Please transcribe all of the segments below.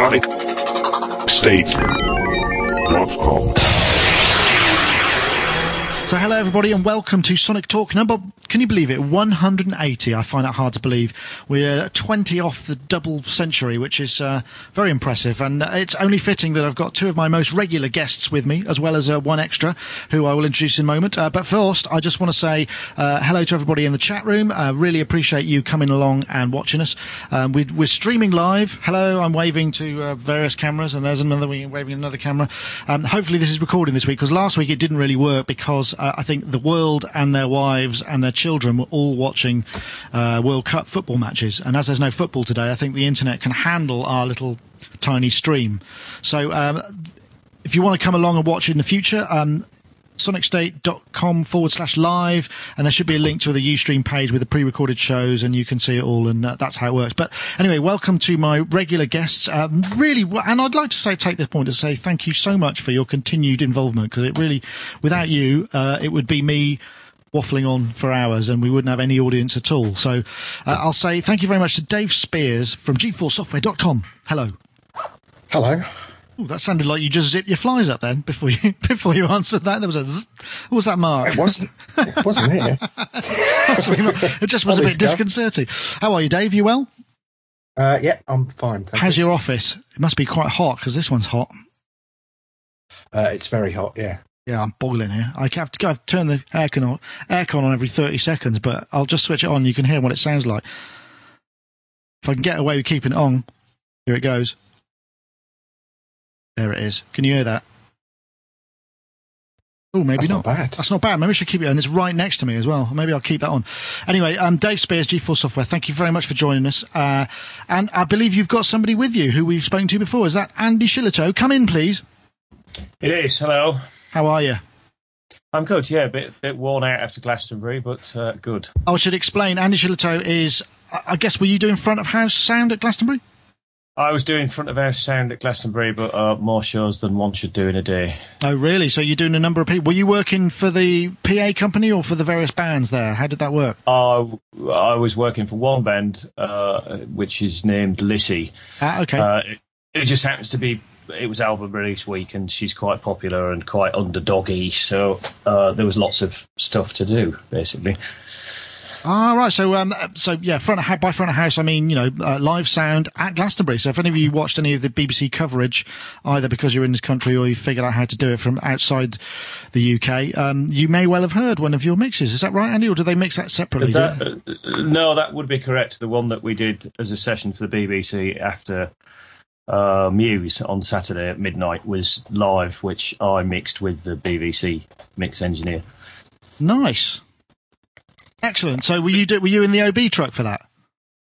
SonicState.com. So, hello everybody, and welcome to Sonic Talk number. Can you believe it? 180. I find it hard to believe. We're 20 off the double century, which is uh, very impressive. And uh, it's only fitting that I've got two of my most regular guests with me, as well as uh, one extra, who I will introduce in a moment. Uh, but first, I just want to say uh, hello to everybody in the chat room. Uh, really appreciate you coming along and watching us. Um, we, are streaming live. Hello, I'm waving to various cameras, and there's another waving another camera. Um, hopefully, this is recording this week because last week it didn't really work because uh, I think the world and their wives and their children were all watching uh, World Cup football matches. And as there's no football today, I think the internet can handle our little tiny stream. So um, if you want to come along and watch it in the future, um, sonicstate.com forward slash live, and there should be a link to the Ustream page with the pre recorded shows, and you can see it all, and uh, that's how it works. But anyway, welcome to my regular guests. Um, really, and I'd like to say, take this point to say thank you so much for your continued involvement, because it really, without you, uh, it would be me waffling on for hours and we wouldn't have any audience at all. So uh, I'll say thank you very much to Dave Spiers from GForceSoftware.com. Hello. Hello. Ooh, that sounded like you just zipped your flies up then before you before you answered that. There was a zzz. what was that, Mark? It wasn't. It wasn't here. it just was a bit disconcerting. How are you, Dave? You well? Uh, yeah, I'm fine. How's you. your office? It must be quite hot because this one's hot. Uh, it's very hot. Yeah. Yeah, I'm boiling here. I have to go turn the aircon on, aircon on every 30 seconds, but I'll just switch it on. You can hear what it sounds like. If I can get away with keeping it on, here it goes. There it is. Can you hear that? Oh, maybe That's not. not bad. That's not bad. Maybe I should keep it on. It's right next to me as well. Maybe I'll keep that on. Anyway, um, Dave Spiers, GForce Software, thank you very much for joining us. Uh, and I believe you've got somebody with you who we've spoken to before. Is that Andy Shillito? Come in, please. It is. Hello. How are you? I'm good. Yeah, a bit, bit worn out after Glastonbury, but uh, good. I should explain. Andy Shillito is, I guess, were you doing front of house sound at Glastonbury? I was doing front of house sound at Glastonbury, but uh, more shows than one should do in a day. Oh, really? So you're doing a number of people. Were you working for the PA company or for the various bands there? How did that work? Uh, I was working for one band, uh, which is named Lissie. Ah, okay. Uh, it, it, just happens to be it was album release week, and she's quite popular and quite underdoggy, so uh, there was lots of stuff to do, basically. Ah, right. So, um, so yeah, front of, by front of house, I mean, you know, uh, live sound at Glastonbury. So, if any of you watched any of the BBC coverage, either because you're in this country or you figured out how to do it from outside the UK, um, you may well have heard one of your mixes. Is that right, Andy, or do they mix that separately? That, uh, no, that would be correct. The one that we did as a session for the BBC after uh, Muse on Saturday at midnight was live, which I mixed with the BBC mix engineer. Nice. Excellent. So were you were you in the OB truck for that?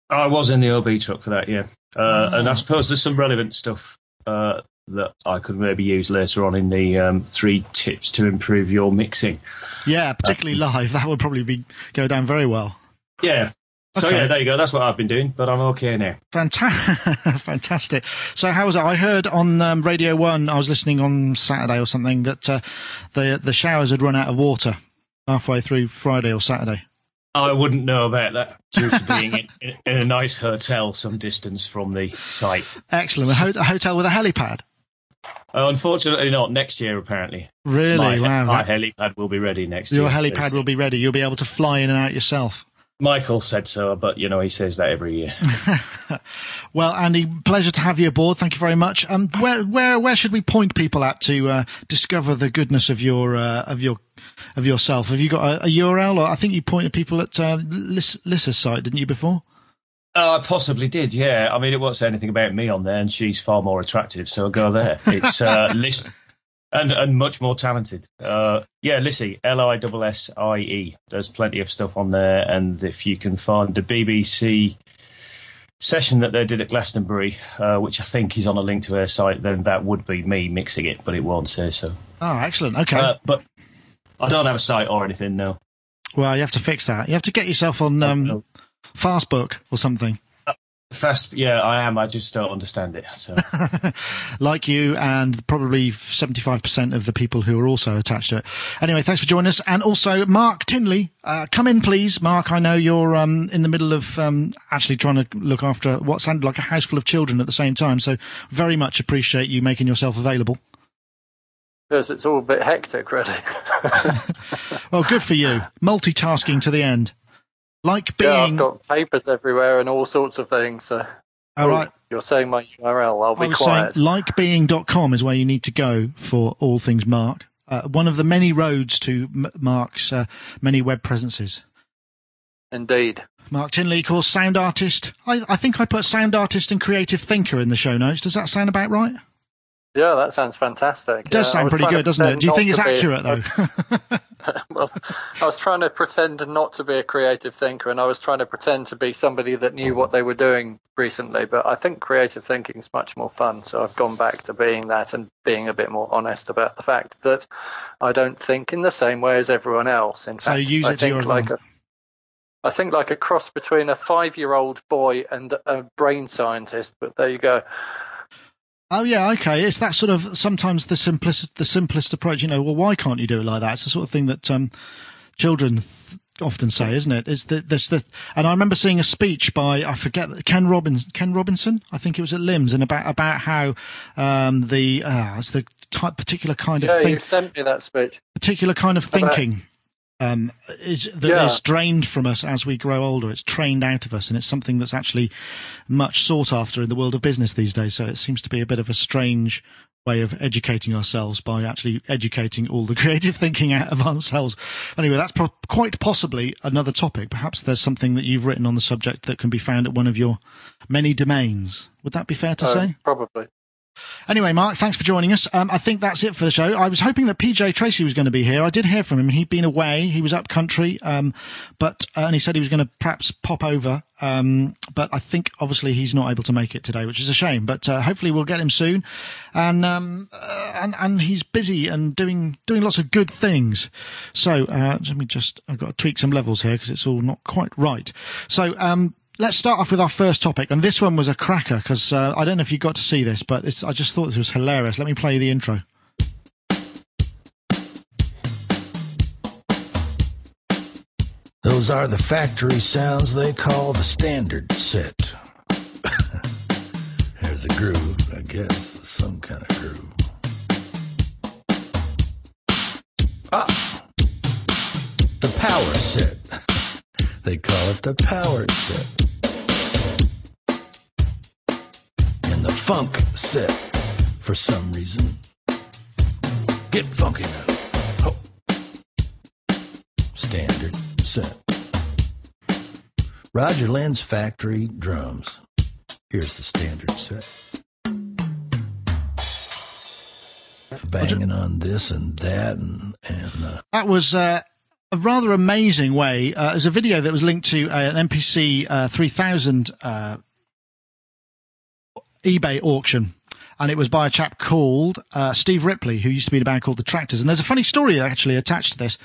I was in the OB truck for that, yeah. Uh, oh. And I suppose there's some relevant stuff uh, that I could maybe use later on in the um, three tips to improve your mixing. Yeah, particularly live. That would probably be go down very well. Yeah. So okay. yeah, there you go. That's what I've been doing, but I'm okay now. Fantastic, fantastic. So how was it? I heard on um, Radio One. I was listening on Saturday or something that uh, the the showers had run out of water halfway through Friday or Saturday. I wouldn't know about that due to being in, in, a nice hotel some distance from the site. Excellent. A, ho- a hotel with a helipad? Uh, unfortunately, not next year. Apparently, really, my, wow. My helipad will be ready next Your year. Your helipad will be ready. You'll be able to fly in and out yourself. Michael said so, but you know he says that every year. well, Andy, pleasure to have you aboard. Thank you very much. Um, where where where should we point people at to uh, discover the goodness of your uh, of your of yourself? Have you got a, a URL? Or I think you pointed people at uh, Lissie's site, didn't you? Before. Uh, I possibly did, yeah. I mean, it won't say anything about me on there, and she's far more attractive, so I'll go there. It's uh, list and and much more talented. Uh, yeah, Lissy, L I S S I E. There's plenty of stuff on there, and if you can find the BBC session that they did at Glastonbury, uh, which I think is on a link to her site, then that would be me mixing it, but it won't say so. Oh, excellent. Okay, uh, but I don't have a site or anything. now. Well, you have to fix that. You have to get yourself on um, Fastbook or something. Fast, yeah, I am. I just don't understand it. So like you and probably 75% of the people who are also attached to it. Anyway, thanks for joining us. And also, Mark Tinley, uh, come in, please. Mark, I know you're um, in the middle of um, actually trying to look after what sounded like a house full of children at the same time. So, very much appreciate you making yourself available. Yes, it's all a bit hectic, really. well, good for you. Multitasking to the end. Like being. Yeah, I've got papers everywhere and all sorts of things. So. All oh, right. You're saying my URL. I'll be I was quiet. Saying likebeing.com is where you need to go for all things Mark. Uh, one of the many roads to M- Mark's uh, many web presences. Indeed. Mark Tinley, of course, sound artist. I, I think I put sound artist and creative thinker in the show notes. Does that sound about right? Yeah, that sounds fantastic. It does yeah, sound pretty good, doesn't it? Do you think it's accurate, though? well, I was trying to pretend not to be a creative thinker, and I was trying to pretend to be somebody that knew what they were doing recently. But I think creative thinking is much more fun, so I've gone back to being that and being a bit more honest about the fact that I don't think in the same way as everyone else. In so fact, use I it think like a, I think like a cross between a five-year-old boy and a brain scientist. But there you go. Oh yeah, okay. It's that sort of sometimes the simplest the simplest approach. You know, well, why can't you do it like that? It's the sort of thing that um, children th- often say, isn't it? Is that there's the and I remember seeing a speech by I forget Ken Robin Ken Robinson. I think it was at LIMS and about about how um, the uh, it's the type particular kind yeah, of thing. you sent me that speech. Particular kind of thinking um, is that yeah. is drained from us as we grow older. It's trained out of us, and it's something that's actually much sought after in the world of business these days. So it seems to be a bit of a strange way of educating ourselves by actually educating all the creative thinking out of ourselves. Anyway, that's pro- quite possibly another topic. Perhaps there's something that you've written on the subject that can be found at one of your many domains. Would that be fair to uh, say? Probably. Anyway, Mark, thanks for joining us. Um, I think that's it for the show. I was hoping that PJ Tracy was going to be here. I did hear from him. He'd been away. He was up country, um, but uh, and he said he was going to perhaps pop over. Um, but I think obviously he's not able to make it today, which is a shame. But uh, hopefully we'll get him soon. And um, uh, and and he's busy and doing doing lots of good things. So uh, let me just I've got to tweak some levels here because it's all not quite right. So um, let's start off with our first topic, and this one was a cracker because uh, I don't know if you got to see this, but I just thought this was hilarious. Let me play the intro. Those are the factory sounds they call the standard set. There's a groove, I guess, some kind of groove. Ah! The power set. they call it the power set. Funk set for some reason. Get funky now. Oh. Standard set. Roger Linn's Factory Drums. Here's the standard set. Banging on this and that and and uh, that was uh, a rather amazing way. Uh, there's a video that was linked to uh, an MPC uh, 3000 uh, eBay auction. And it was by a chap called uh, Steve Ripley, who used to be in a band called The Tractors. And there's a funny story actually attached to this,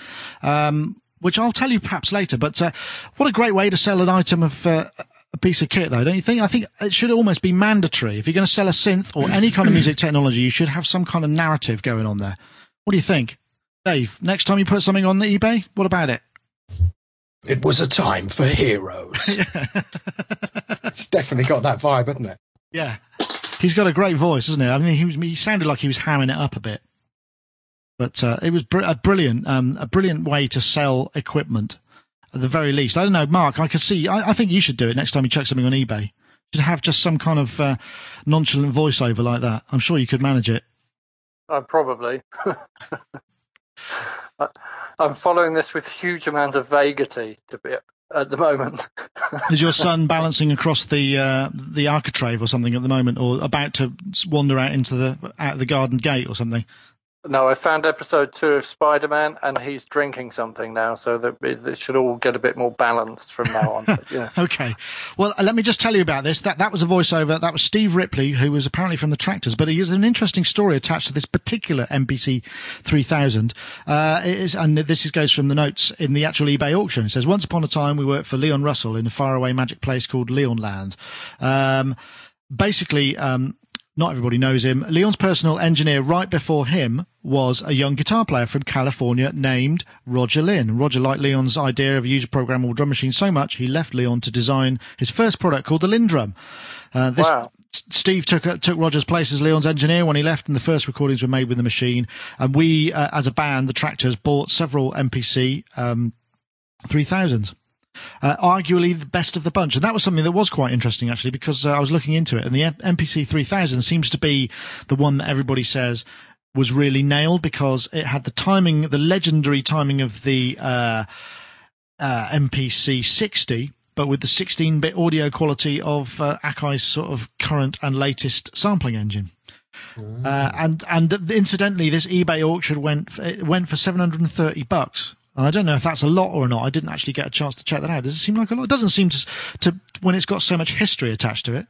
um, which I'll tell you perhaps later. But uh, what a great way to sell an item of uh, a piece of kit, though, don't you think? I think it should almost be mandatory. If you're going to sell a synth or any kind of music technology, you should have some kind of narrative going on there. What do you think? Dave, next time you put something on the eBay, what about it? It was a time for heroes. it's definitely got that vibe, hasn't it? Yeah, he's got a great voice, isn't he? I mean, he, was, he sounded like he was hamming it up a bit, but uh, it was br- a brilliant, um, a brilliant way to sell equipment. At the very least, I don't know, Mark. I can see. I, I think you should do it next time you check something on eBay. Should have just some kind of uh, nonchalant voiceover like that. I'm sure you could manage it. Uh, probably. I'm following this with huge amounts of vagity, to be at the moment. Is your son balancing across the uh, the architrave or something at the moment, or about to wander out into the out the garden gate or something? No, I found episode two of Spider Man, and he's drinking something now, so that it, should all get a bit more balanced from now on. Yeah. Okay. Well, uh, let me just tell you about this. That that was a voiceover. That was Steve Ripley, who was apparently from the Tractors, but he has an interesting story attached to this particular MPC 3000. Uh, and this is, goes from the notes in the actual eBay auction. It says, Once upon a time, we worked for Leon Russell in a faraway magic place called Leonland. Um, basically, um, not everybody knows him. Leon's personal engineer right before him was a young guitar player from California named Roger Linn. Roger liked Leon's idea of a user programmable drum machine so much he left Leon to design his first product called the Linn Drum. Uh, this, Wow. Steve took uh, took Roger's place as Leon's engineer when he left, and the first recordings were made with the machine. And we, uh, as a band, the Tractors, bought several MPC um, 3000s. Uh, arguably the best of the bunch, and that was something that was quite interesting actually, because uh, I was looking into it, and the MPC 3000 seems to be the one that everybody says was really nailed because it had the timing, the legendary timing of the uh, uh, MPC 60, but with the 16-bit audio quality of uh, Akai's sort of current and latest sampling engine. Uh, and and incidentally, this eBay auction went it went for 730 bucks. And I don't know if that's a lot or not. I didn't actually get a chance to check that out. Does it seem like a lot? It doesn't seem to to when it's got so much history attached to it.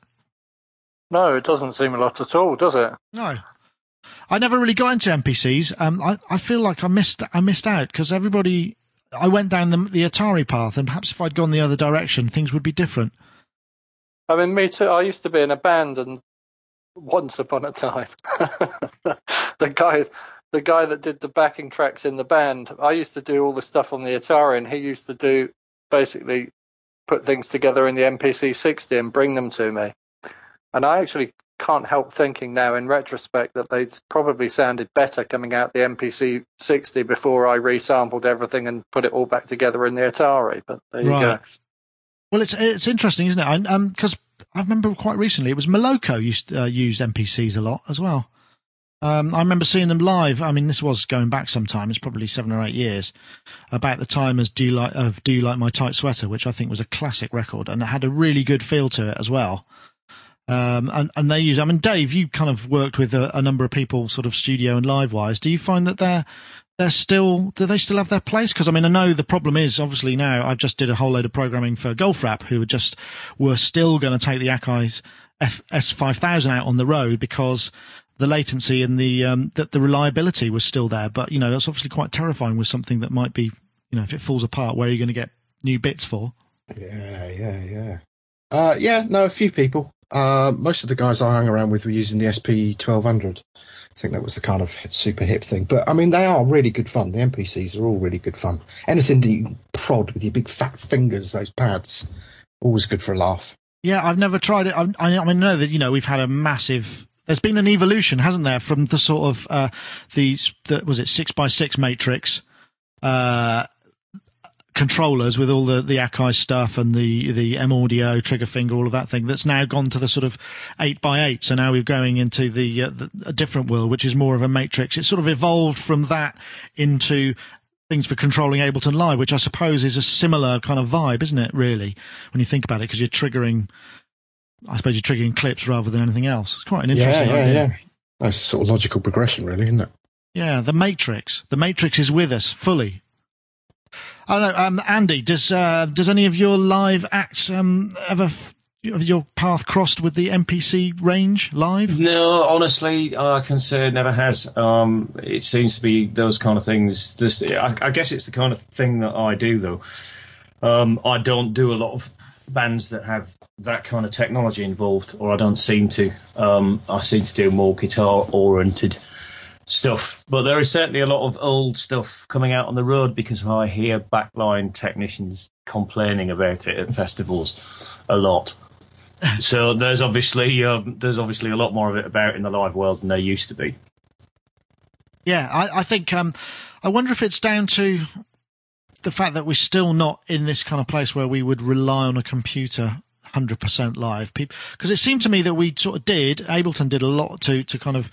No, it doesn't seem a lot at all, does it? No. I never really got into MPCs. Um, I, I feel like I missed I missed out because everybody. I went down the, the Atari path, and perhaps if I'd gone the other direction, things would be different. I mean, me too. I used to be in a band, and once upon a time, the guy, the guy that did the backing tracks in the band, I used to do all the stuff on the Atari, and he used to do basically put things together in the MPC 60 and bring them to me. And I actually can't help thinking now, in retrospect, that they probably sounded better coming out the MPC 60 before I resampled everything and put it all back together in the Atari. But there you go. Well, it's it's interesting, isn't it? I, um, because I remember quite recently it was Moloko used uh, used MPCs a lot as well. Um, I remember seeing them live. I mean, this was going back some time. It's probably seven or eight years. About the time as Do you like of Do you like my tight sweater, which I think was a classic record, and it had a really good feel to it as well. Um, and and they use. I mean, Dave, you kind of worked with a, a number of people, sort of studio and live wise. Do you find that they're they're still do they still have their place? Because I mean, I know the problem is obviously now I've just did a whole load of programming for Goldfrapp who were just were still going to take the Akai's F, S5000 out on the road because the latency and the um, that the reliability was still there. But you know, that's obviously quite terrifying with something that might be you know if it falls apart, where are you going to get new bits for? Yeah, yeah, yeah. Uh, yeah, no, a few people. Uh, most of the guys I hung around with were using the SP 1200. I think that was the kind of super hip thing. But I mean, they are really good fun. The MPCs are all really good fun. Anything that you prod with your big fat fingers, those pads, always good for a laugh. Yeah, I've never tried it. I, I, I mean, I know that you know we've had a massive. There's been an evolution, hasn't there, from the sort of uh, these the, was it six by six matrix uh, controllers with all the the Akai stuff and the the M audio trigger finger, all of that thing. That's now gone to the sort of eight by eight. So now we're going into the, uh, the a different world, which is more of a matrix. It's sort of evolved from that into things for controlling Ableton Live, which I suppose is a similar kind of vibe, isn't it? Really, when you think about it, because you're triggering. I suppose you're triggering clips rather than anything else. It's quite an interesting yeah, yeah, idea. yeah. That's sort of logical progression, really, isn't it? Yeah, the Matrix. The Matrix is with us fully. I don't know, um, Andy. Does uh, does any of your live acts um, ever f- have your path crossed with the MPC range live? No, honestly, I can say it never has. Um, it seems to be those kind of things. This, I, I guess it's the kind of thing that I do, though. Um, I don't do a lot of bands that have that kind of technology involved, or I don't seem to. Um, I seem to do more guitar-oriented stuff. But there is certainly a lot of old stuff coming out on the road because I hear backline technicians complaining about it at festivals a lot. So there's obviously um, there's obviously a lot more of it about in the live world than there used to be. Yeah, I, I think. Um, I wonder if it's down to the fact that we're still not in this kind of place where we would rely on a computer 100% live. People, because it seemed to me that we sort of did ableton did a lot to to kind of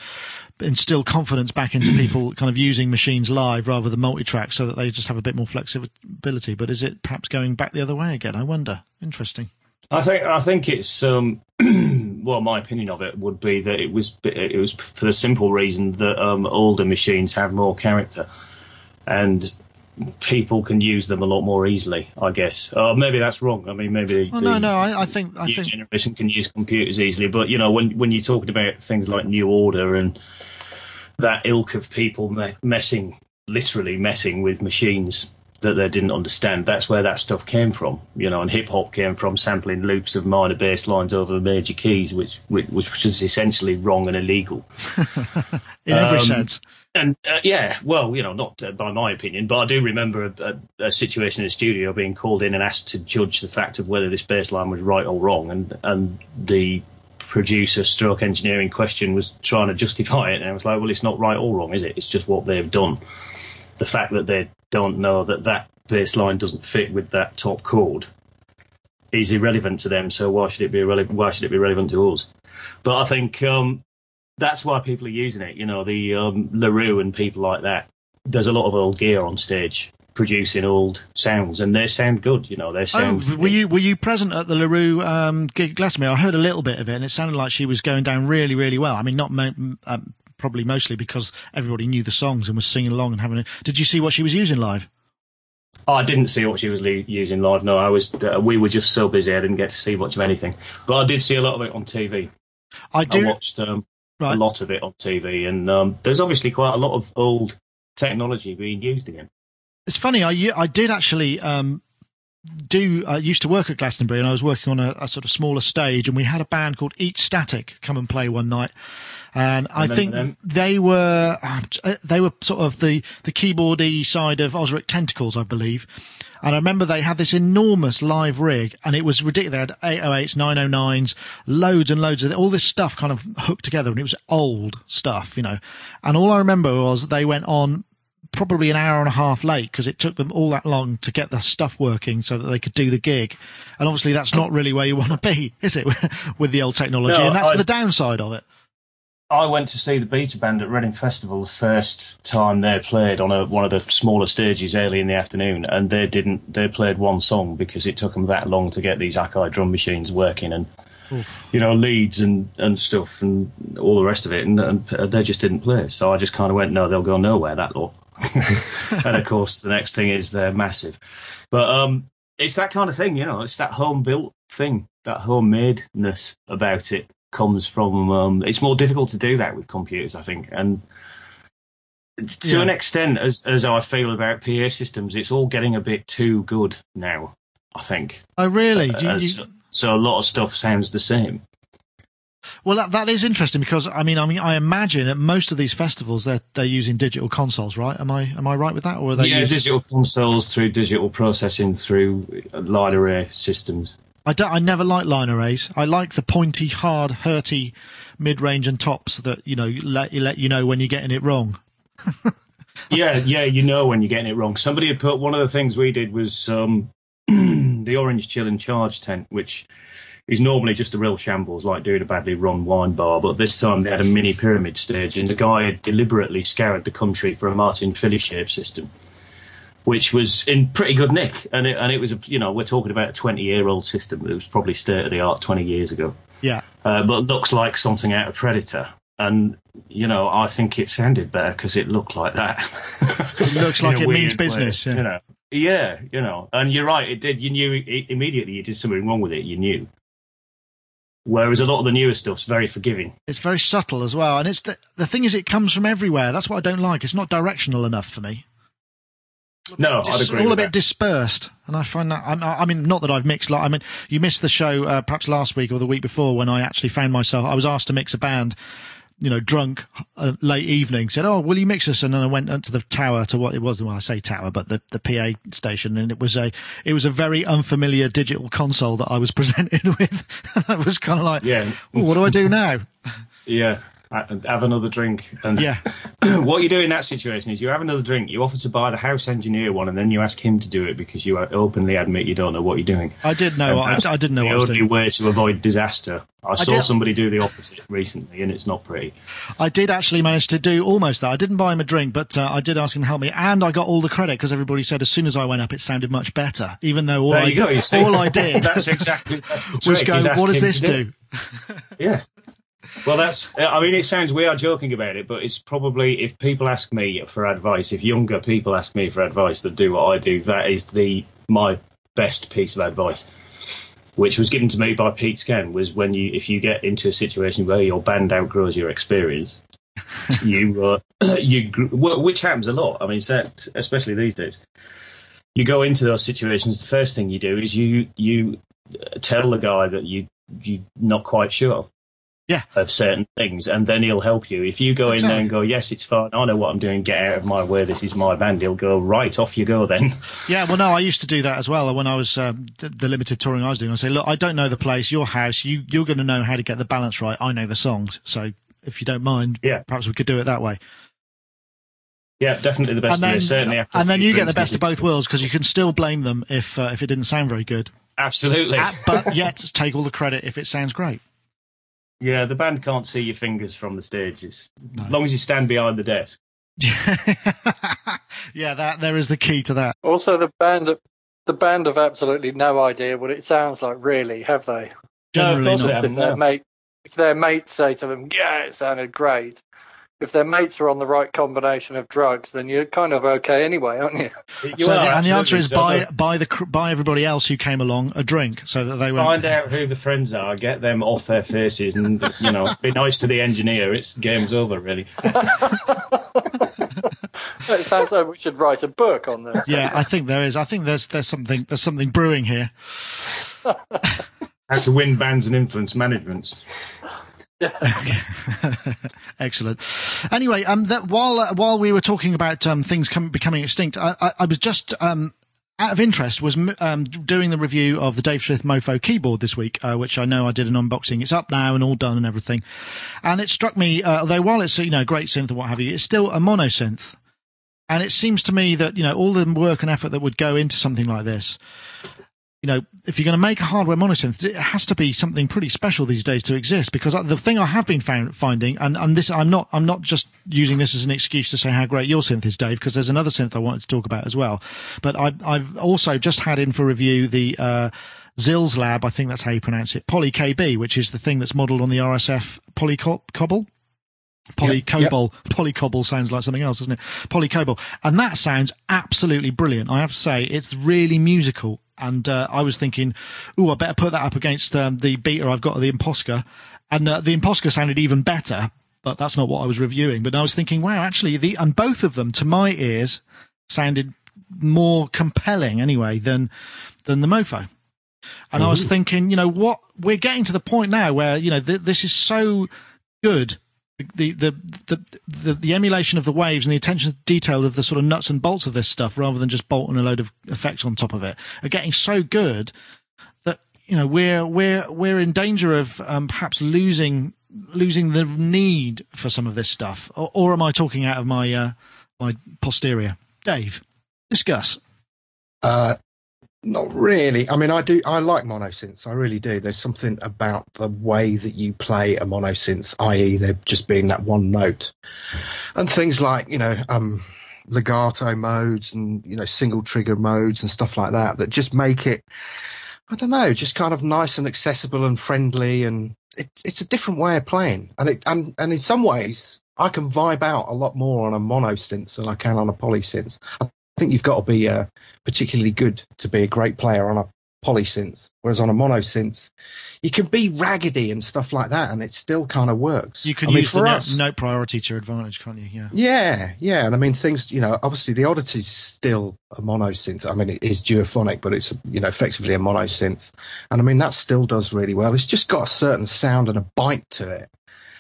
instill confidence back into people kind of using machines live rather than multi-track so that they just have a bit more flexibility. But is it perhaps going back the other way again? I wonder. Interesting. I think I think it's um, well, my opinion of it would be that it was it was for the simple reason that um, older machines have more character, and people can use them a lot more easily. I guess. Uh, maybe that's wrong. I mean, maybe. The no, no. I, I think I new think generation can use computers easily, but you know, when when you're talking about things like New Order and that ilk of people me- messing, literally messing with machines that they didn't understand. That's where that stuff came from, you know. And hip hop came from sampling loops of minor bass lines over major keys, which which, which was essentially wrong and illegal. in every Um, sense. And uh, yeah, well, you know, not uh, by my opinion, but I do remember a, a, a situation in the studio being called in and asked to judge the fact of whether this bass line was right or wrong, and and the producer stroke engineering question was trying to justify it, and I was like, well, it's not right or wrong, is it? It's just what they've done. The fact that they don't know that that bass line doesn't fit with that top chord is irrelevant to them. So why should it be irrelevant? Why should it be relevant to us? But I think um, that's why people are using it. You know, the um, La Roux and people like that. There's a lot of old gear on stage producing old sounds, and they sound good. You know, they Oh, sound. were you were you present at the La Roux um, gig last Glastonbury? I heard a little bit of it, and it sounded like she was going down really, really well. I mean, not mo- um, probably mostly because everybody knew the songs and was singing along and having. it. did you see what she was using live? Oh, I didn't see what she was le- using live. No, I was. Uh, we were just so busy, I didn't get to see much of anything. But I did see a lot of it on TV. I I do. watched um, Right. a lot of it on TV, and um, there's obviously quite a lot of old technology being used again. It's funny. I I did actually um, do. I used to work at Glastonbury, and I was working on a, a sort of smaller stage, and we had a band called Eat Static come and play one night. And I think they were uh, they were sort of the the keyboardy side of Ozric Tentacles, I believe. And I remember they had this enormous live rig, and it was ridiculous. They had 808s, 909s, loads and loads of all this stuff kind of hooked together, and it was old stuff, you know. And all I remember was they went on probably an hour and a half late because it took them all that long to get the stuff working so that they could do the gig. And obviously, that's not really where you want to be, is it, with the old technology? No, and that's I- the downside of it. I went to see the Beta Band at Reading Festival the first time they played on a, one of the smaller stages early in the afternoon, and they didn't. They played one song because it took them that long to get these Akai drum machines working, and you know leads and, and stuff and all the rest of it, and, and they just didn't play. So I just kind of went, no, they'll go nowhere. That lot. and of course, the next thing is they're massive, but um, it's that kind of thing, you know. It's that home built thing, that homemadeness about it comes from. Um, it's more difficult to do that with computers, I think, and to Yeah. an extent, as as I feel about PA systems, it's all getting a bit too good now. I think. Oh, really? Do you- Uh, you- so, so a lot of stuff sounds the same. well, that, that is interesting because I mean, I mean, I imagine at most of these festivals they're they're using digital consoles, right? Am I am I right with that, or are they? yeah, using, digital consoles through digital processing through line array systems. I don't. I never like line arrays. I like the pointy, hard, hurty mid-range and tops that you know let you let you know when you're getting it wrong. yeah, yeah, you know when you're getting it wrong. Somebody had put one of the things we did was um, the orange chill and charge tent, which is normally just a real shambles, like doing a badly run wine bar. But this time they had a mini pyramid stage, and the guy had deliberately scoured the country for a Martin Philishave system, which was in pretty good nick. And it, and it was, a, you know, we're talking about a 20 year old system. It was probably state of the art 20 years ago Yeah. uh, but looks like something out of Predator. And you know, I think it sounded better because it looked like that. It looks like it means weird way, business. Yeah. You know, yeah, you know, and you're right. It did. You knew it, immediately. You did something wrong with it. You knew. Whereas a lot of the newer stuff's very forgiving. It's very subtle as well, and it's the the thing is, it comes from everywhere. That's what I don't like. It's not directional enough for me. No, Dis- agree. all a bit that. dispersed, and I find that. I'm- I mean, not that I've mixed. Like, I mean, you missed the show uh, perhaps last week or the week before when I actually found myself. I was asked to mix a band, you know, drunk, uh, late evening. Said, "Oh, will you mix us?" And then I went up to the tower to what it was. Well, I say tower, but the the PA station, and it was a it was a very unfamiliar digital console that I was presented with. and I was kind of like, Yeah, "Oh, what do I do now?" yeah. Have another drink. And Yeah. what you do in that situation is you have another drink, you offer to buy the house engineer one, and then you ask him to do it because you openly admit you don't know what you're doing. I did know. I, I didn't know the what I was only doing. way to avoid disaster. I, saw did- somebody do the opposite recently, and it's not pretty. I did actually manage to do almost that. I didn't buy him a drink, but uh, I did ask him to help me, and I got all the credit because everybody said as soon as I went up, it sounded much better. Even though all There I go. All I did that's exactly that's was go, "What does this to do?" Yeah. Well, that's. I mean, it sounds we are joking about it, but it's probably if people ask me for advice, if younger people ask me for advice that do what I do, that is the my best piece of advice, which was given to me by Pete Scan. Was when you if you get into a situation where your band outgrows your experience, you uh, you which happens a lot. I mean, especially these days. You go into those situations. The first thing you do is you you tell the guy that you you're not quite sure Yeah. of certain things, and then he'll help you. If you go in there and go, "Yes, it's fine. I know what I'm doing. Get out of my way. This is my band." He'll go, "Right, off you go then." Yeah, well, no, I used to do that as well. When I was um, the, limited touring I was doing, I say, look, I don't know the place, your house. You you're going to know how to get the balance right. I know the songs, so if you don't mind, Yeah. perhaps we could do it that way. yeah, definitely the best. and then certainly, and then you get the best of both worlds because you can still blame them if uh, if it didn't sound very good, Absolutely. Uh, but yet take all the credit if it sounds great. Yeah, the band can't see your fingers from the stage. It's, No. As long as you stand behind the desk. yeah, that there is the key to that. Also, the band, the band have absolutely no idea what it sounds like. Really, have they? Generally course not. they If haven't, their mate, if their mates say to them, "Yeah, it sounded great," if their mates are on the right combination of drugs, then you're kind of okay anyway, aren't you? You So are, the, and the answer is So buy buy the buy everybody else who came along a drink so that they won't. Find out who the friends are, get them off their faces, and you know, be nice to the engineer. It's game's over, really. It sounds like we should write a book on this. Yeah, I think there is. I think there's there's something there's something brewing here. How to win bands and influence managements. Excellent. Anyway, um, that while uh, while we were talking about um, things com- becoming extinct, I, I, I was just um, out of interest was um, doing the review of the Dave Smith Mopho keyboard this week, uh, which I know I did an unboxing. It's up now and all done and everything. And it struck me, uh, although while it's you know great synth and what have you, it's still a mono synth. And it seems to me that you know all the work and effort that would go into something like this. You know, if you're going to make a hardware monosynth, it has to be something pretty special these days to exist. Because the thing I have been found, finding, and, and this, I'm not, I'm not just using this as an excuse to say how great your synth is, Dave, because there's another synth I wanted to talk about as well. But I, I've also just had in for review the uh, Xils Lab, I think that's how you pronounce it, Poly KB, which is the thing that's modelled on the RSF Polycobble. PolyKobol. Polycobble sounds like something else, doesn't it? PolyKobol. And that sounds absolutely brilliant. I have to say, it's really musical. And uh, I was thinking, ooh, I better put that up against um, the beta I've got of the Imposcar. And uh, the Imposcar sounded even better, but that's not what I was reviewing. But I was thinking, wow, actually, the and both of them, to my ears, sounded more compelling anyway than than the Mopho. And I was thinking, you know, what we're getting to the point now where you know th- this is so good. The, the the the the emulation of the waves and the attention to detail of the sort of nuts and bolts of this stuff, rather than just bolting a load of effects on top of it, are getting so good that you know we're we're we're in danger of um, perhaps losing losing the need for some of this stuff. Or, or am I talking out of my uh, my posterior? Dave, discuss. Uh, not really. I mean, I do. I like monosynths. I really do. There's something about the way that you play a monosynth, i.e., there just being that one note, and things like you know, um, legato modes and you know, single trigger modes and stuff like that that just make it. I don't know, just kind of nice and accessible and friendly, and it, it's a different way of playing. And it and and in some ways, I can vibe out a lot more on a monosynth than I can on a polysynth. I think you've got to be uh, particularly good to be a great player on a polysynth, whereas on a monosynth, you can be raggedy and stuff like that, and it still kind of works. You can I mean, use the for note, us, note priority to your advantage, can't you? Yeah. yeah, yeah, and I mean things. You know, obviously the Oddity's still a monosynth. I mean, it is duophonic, but it's you know effectively a monosynth, and I mean that still does really well. It's just got a certain sound and a bite to it.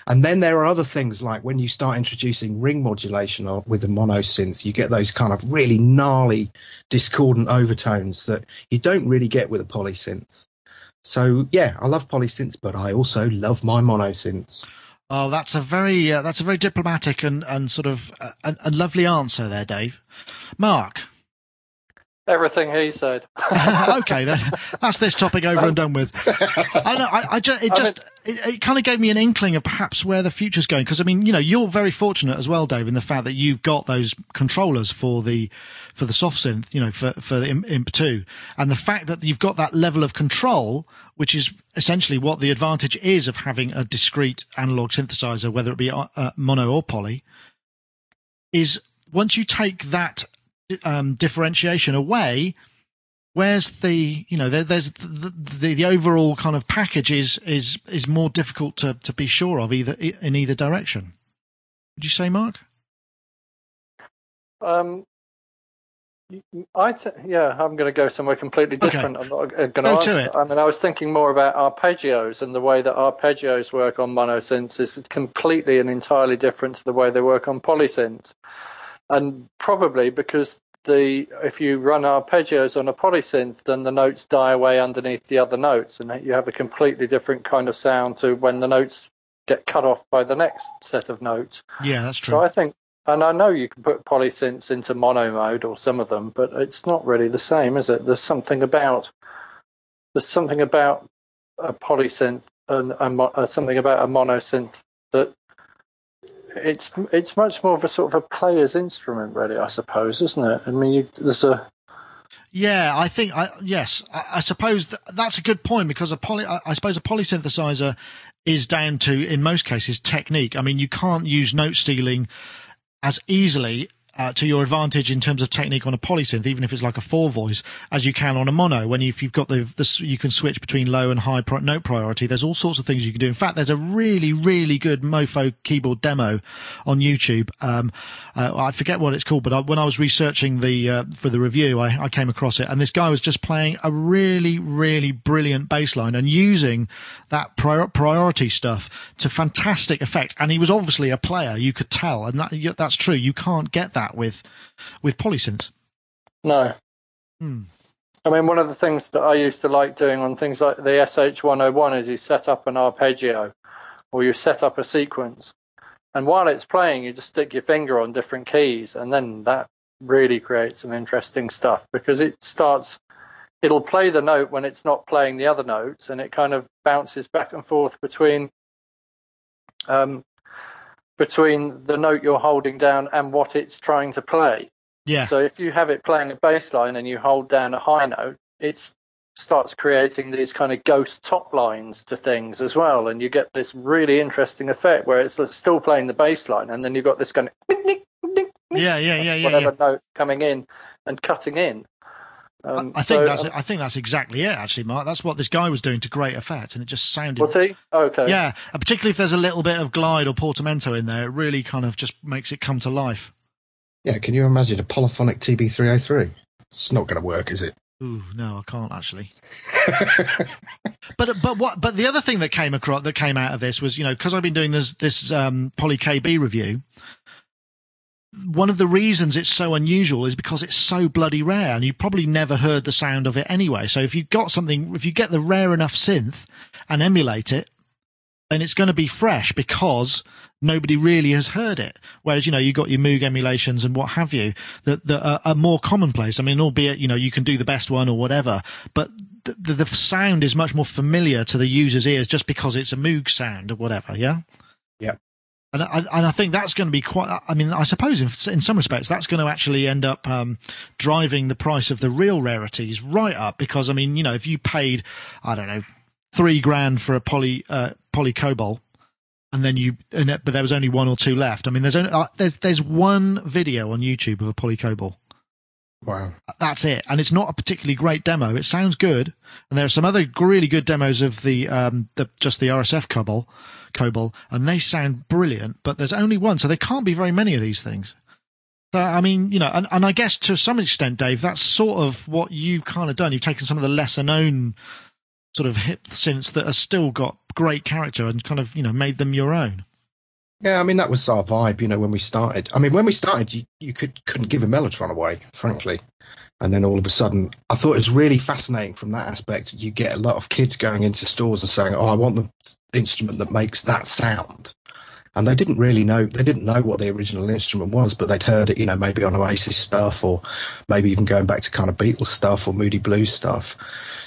And then there are other things like when you start introducing ring modulation or with a monosynth, you get those kind of really gnarly, discordant overtones that you don't really get with a polysynth. So yeah, I love polysynths, but I also love my monosynths. Oh, that's a very uh, that's a very diplomatic and and sort of uh, a, a lovely answer there, Dave. Mark. Everything he said. okay, then that's this topic over and done with. I know. I, I just it just it, it kind of gave me an inkling of perhaps where the future's going because I mean, you know, you're very fortunate as well, Dave, in the fact that you've got those controllers for the for the soft synth, you know, for for the Imp two, and the fact that you've got that level of control, which is essentially what the advantage is of having a discrete analog synthesizer, whether it be uh, mono or poly, is once you take that um, differentiation away, where's the you know there, there's the, the, the overall kind of package is is is more difficult to to be sure of either in either direction. Would you say, Mark? Um, I think yeah, I'm going to go somewhere completely different. Okay. I'm not going to ask. To it. I mean, I was thinking more about arpeggios and the way that arpeggios work on monosynths is completely and entirely different to the way they work on polysynths and probably because the if you run arpeggios on a polysynth, then the notes die away underneath the other notes, and you have a completely different kind of sound to when the notes get cut off by the next set of notes. Yeah, that's true. So I think, and I know you can put polysynths into mono mode or some of them, but it's not really the same, is it? There's something about there's something about a polysynth and a, uh, something about a monosynth that it's it's much more of a sort of a player's instrument, really. I suppose, isn't it? I mean, you, there's a yeah, I think I, yes, I, I suppose th- that's a good point because a poly, I, I suppose a polysynthesizer is down to in most cases technique. I mean, you can't use note stealing as easily uh, to your advantage in terms of technique on a polysynth, even if it's like a four voice, as you can on a mono. When you, if you've got the, the you can switch between low and high pro- note priority. There's all sorts of things you can do. In fact, there's a really, really good Mopho keyboard demo on YouTube. Um, uh, I forget what it's called, but I, when I was researching the uh, for the review, I, I, came across it, and this guy was just playing a really, really brilliant bass line and using that prior- priority stuff to fantastic effect. And he was obviously a player, you could tell, and that, that's true. You can't get that that with with polysynths. No. Hmm. I mean, one of the things that I used to like doing on things like the SH101 is you set up an arpeggio or you set up a sequence. And while it's playing, you just stick your finger on different keys, and then that really creates some interesting stuff because it starts, it'll play the note when it's not playing the other notes, and it kind of bounces back and forth between um, between the note you're holding down and what it's trying to play. Yeah. So if you have it playing a bass line and you hold down a high note, it starts creating these kind of ghost top lines to things as well, and you get this really interesting effect where it's still playing the bass line, and then you've got this kind of yeah, yeah, yeah, yeah, whatever yeah. note coming in and cutting in. Um, I think so, that's um, I think that's exactly it, actually, Mark. That's what this guy was doing to great effect, and it just sounded. Was he? Oh, okay. Yeah, particularly if there's a little bit of glide or portamento in there, it really kind of just makes it come to life. Yeah, can you imagine a polyphonic TB303? It's not going to work, is it? Ooh, no, I can't actually. but but what? But the other thing that came across that came out of this was, you know, because I've been doing this this um, Poly KB review, one of the reasons it's so unusual is because it's so bloody rare and you probably never heard the sound of it anyway. So if you've got something, if you get the rare enough synth and emulate it, then it's going to be fresh because nobody really has heard it. Whereas, you know, you've got your Moog emulations and what have you that, that are, are, more commonplace. I mean, albeit, you know, you can do the best one or whatever, but the, the sound is much more familiar to the user's ears just because it's a Moog sound or whatever. Yeah. And I, and I think that's going to be quite. I mean, I suppose in, in some respects that's going to actually end up um, driving the price of the real rarities right up because I mean, you know, if you paid, I don't know, three grand for a poly uh, poly Kobol, and then you, and it, but there was only one or two left. I mean, there's only uh, there's there's one video on YouTube of a poly Kobol. Wow. That's it. And it's not a particularly great demo. It sounds good. And there are some other really good demos of the, um, the, just the RSF Kobol, Kobol, and they sound brilliant, but there's only one. So there can't be very many of these things. So, I mean, you know, and, and I guess to some extent, Dave, that's sort of what you've kind of done. You've taken some of the lesser known sort of hip synths that have still got great character and kind of, you know, made them your own. Yeah, I mean that was our vibe, you know, when we started. I mean, when we started, you, you could couldn't give a Mellotron away, frankly. And then all of a sudden, I thought it was really fascinating from that aspect. You get a lot of kids going into stores and saying, "Oh, I want the instrument that makes that sound." and they didn't really know they didn't know what the original instrument was, but they'd heard it, you know, maybe on Oasis stuff or maybe even going back to kind of Beatles stuff or Moody Blues stuff.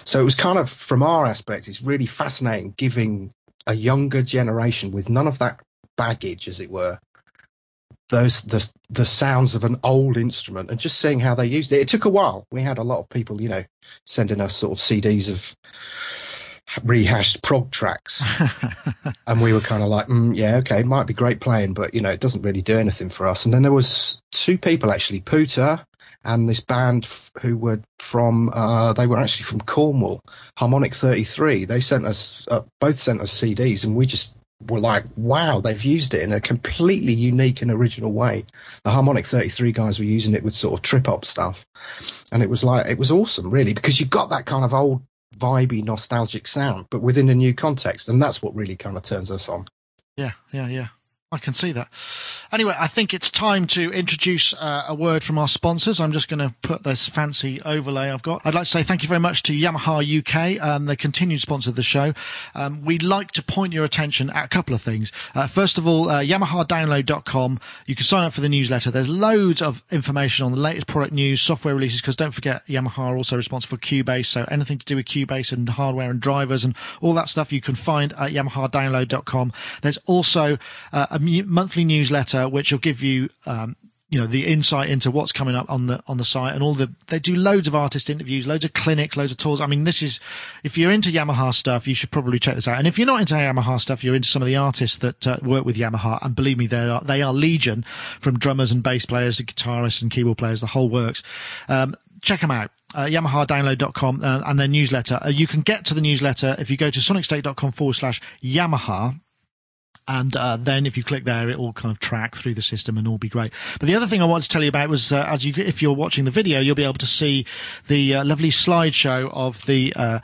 So it was kind of from our aspect, it's really fascinating giving a younger generation with none of that baggage, as it were, those the the sounds of an old instrument and just seeing how they used it. It took a while. We had a lot of people, you know, sending us sort of CDs of rehashed prog tracks, and we were kind of like, mm, yeah, okay, it might be great playing, but you know, it doesn't really do anything for us. And then there was two people actually, Pooter and this band who were from uh, they were actually from Cornwall, Harmonic 33. They sent us uh, both sent us CDs, and we just were like, wow, they've used it in a completely unique and original way. The Harmonic 33 guys were using it with sort of trip hop stuff. And it was like, it was awesome, really, because you got that kind of old, vibey, nostalgic sound, but within a new context. And that's what really kind of turns us on. Yeah, yeah, yeah. I can see that. Anyway, I think it's time to introduce uh, a word from our sponsors. I'm just going to put this fancy overlay I've got. I'd like to say thank you very much to Yamaha UK, um, the continued sponsor of the show. Um, we'd like to point your attention at a couple of things. Uh, first of all, uh, YamahaDownload.com. You can sign up for the newsletter. There's loads of information on the latest product news, software releases, because don't forget, Yamaha are also responsible for Cubase. So anything to do with Cubase and hardware and drivers and all that stuff you can find at YamahaDownload.com. There's also uh, a monthly newsletter which will give you um, you know the insight into what's coming up on the on the site and all the they do loads of artist interviews loads of clinics loads of tours. I mean this is if you're into yamaha stuff you should probably check this out. And if you're not into yamaha stuff you're into some of the artists that uh, work with yamaha. And believe me they are they are legion from drummers and bass players to guitarists and keyboard players the whole works. Um, check them out uh, yamahadownload.com uh, and their newsletter. Uh, you can get to the newsletter if you go to sonicstate.com forward slash yamaha and uh, then if you click there, it will kind of track through the system and all be great. But the other thing I wanted to tell you about was, uh, as you, if you're watching the video, you'll be able to see the uh, lovely slideshow of the uh,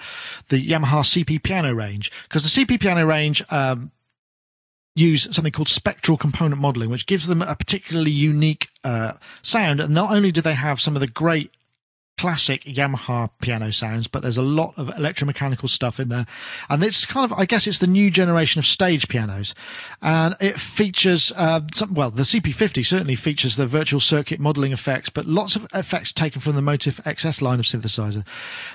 the Yamaha CP piano range because the CP piano range. Um, use something called spectral component modeling, which gives them a particularly unique uh, sound. And not only do they have some of the great classic Yamaha piano sounds, but there's a lot of electromechanical stuff in there. And it's kind of, I guess it's the new generation of stage pianos. And it features, uh, some, well, the CP50 certainly features the virtual circuit modeling effects, but lots of effects taken from the Motif XS line of synthesizer.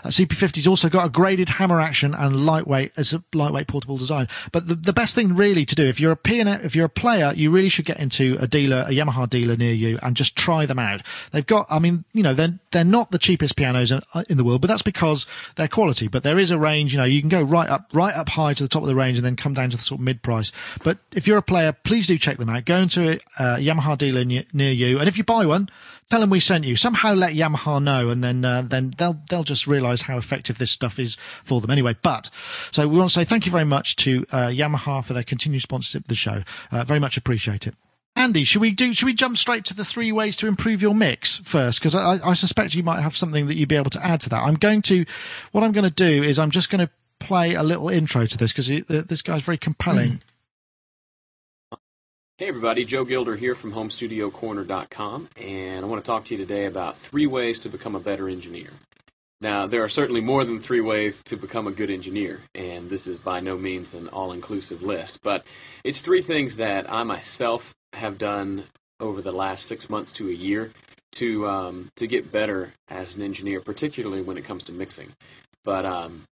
Uh, CP50's also got a graded hammer action and lightweight, as a lightweight portable design. But the, the best thing really to do, if you're a piano, if you're a player, you really should get into a dealer, a Yamaha dealer near you and just try them out. They've got, I mean, you know, they're, they're not the cheapest pianos in, in the world, but that's because they're quality. But there is a range, you know, you can go right up, right up high to the top of the range and then come down to the sort of mid price. But if you're a player, please do check them out. Go into a uh, Yamaha dealer near, near you, and if you buy one, tell them we sent you. Somehow let Yamaha know, and then uh, then they'll they'll just realise how effective this stuff is for them. Anyway, but so we want to say thank you very much to uh, Yamaha for their continued sponsorship of the show. Uh, very much appreciate it. Andy, should we do? Should we jump straight to the three ways to improve your mix first? Because I, I suspect you might have something that you'd be able to add to that. I'm going to. What I'm going to do is I'm just going to play a little intro to this because uh, this guy's very compelling. Mm. Hey everybody, Joe Gilder here from HomeStudioCorner.com, and I want to talk to you today about three ways to become a better engineer. Now, there are certainly more than three ways to become a good engineer, and this is by no means an all inclusive list, but it's three things that I myself have done over the last six months to a year to um, to get better as an engineer, particularly when it comes to mixing. But um,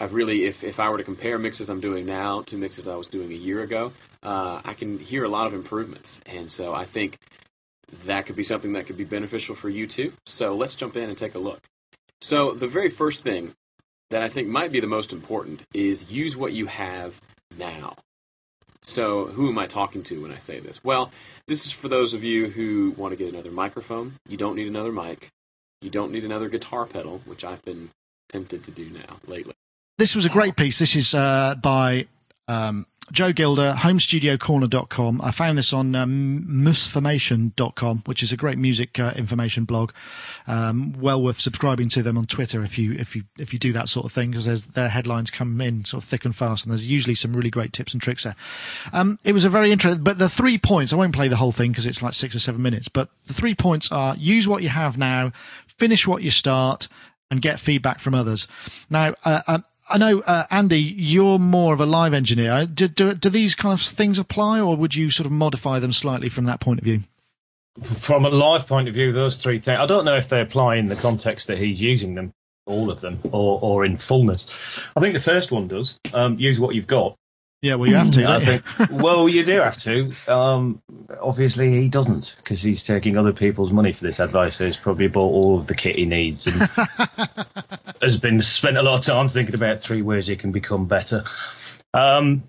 I've really, if, if I were to compare mixes I'm doing now to mixes I was doing a year ago, uh, I can hear a lot of improvements. And so I think that could be something that could be beneficial for you too. So let's jump in and take a look. So the very first thing that I think might be the most important is use what you have now. So, who am I talking to when I say this? Well, this is for those of you who want to get another microphone. You don't need another mic. You don't need another guitar pedal, which I've been tempted to do now lately. This was a great piece. This is uh, by um, Joe Gilder, homestudiocorner.com. I found this on um, musformation.com, which is a great music uh, information blog. Um, well worth subscribing to them on Twitter if you if you if you do that sort of thing because their headlines come in sort of thick and fast, and there's usually some really great tips and tricks there. Um, it was a very interesting, but the three points I won't play the whole thing because it's like six or seven minutes. But the three points are: use what you have now, finish what you start, and get feedback from others. Now, uh, um, I know, uh, Andy, you're more of a live engineer. Do, do, do these kind of things apply, or would you sort of modify them slightly from that point of view? From a live point of view, those three things, I don't know if they apply in the context that he's using them, all of them, or, or in fullness. I think the first one does. Um, use what you've got. Yeah, well, you have to. I think, well, you do have to. Um, obviously, he doesn't because he's taking other people's money for this advice. So he's probably bought all of the kit he needs and has been spent a lot of time thinking about three ways he can become better. Um,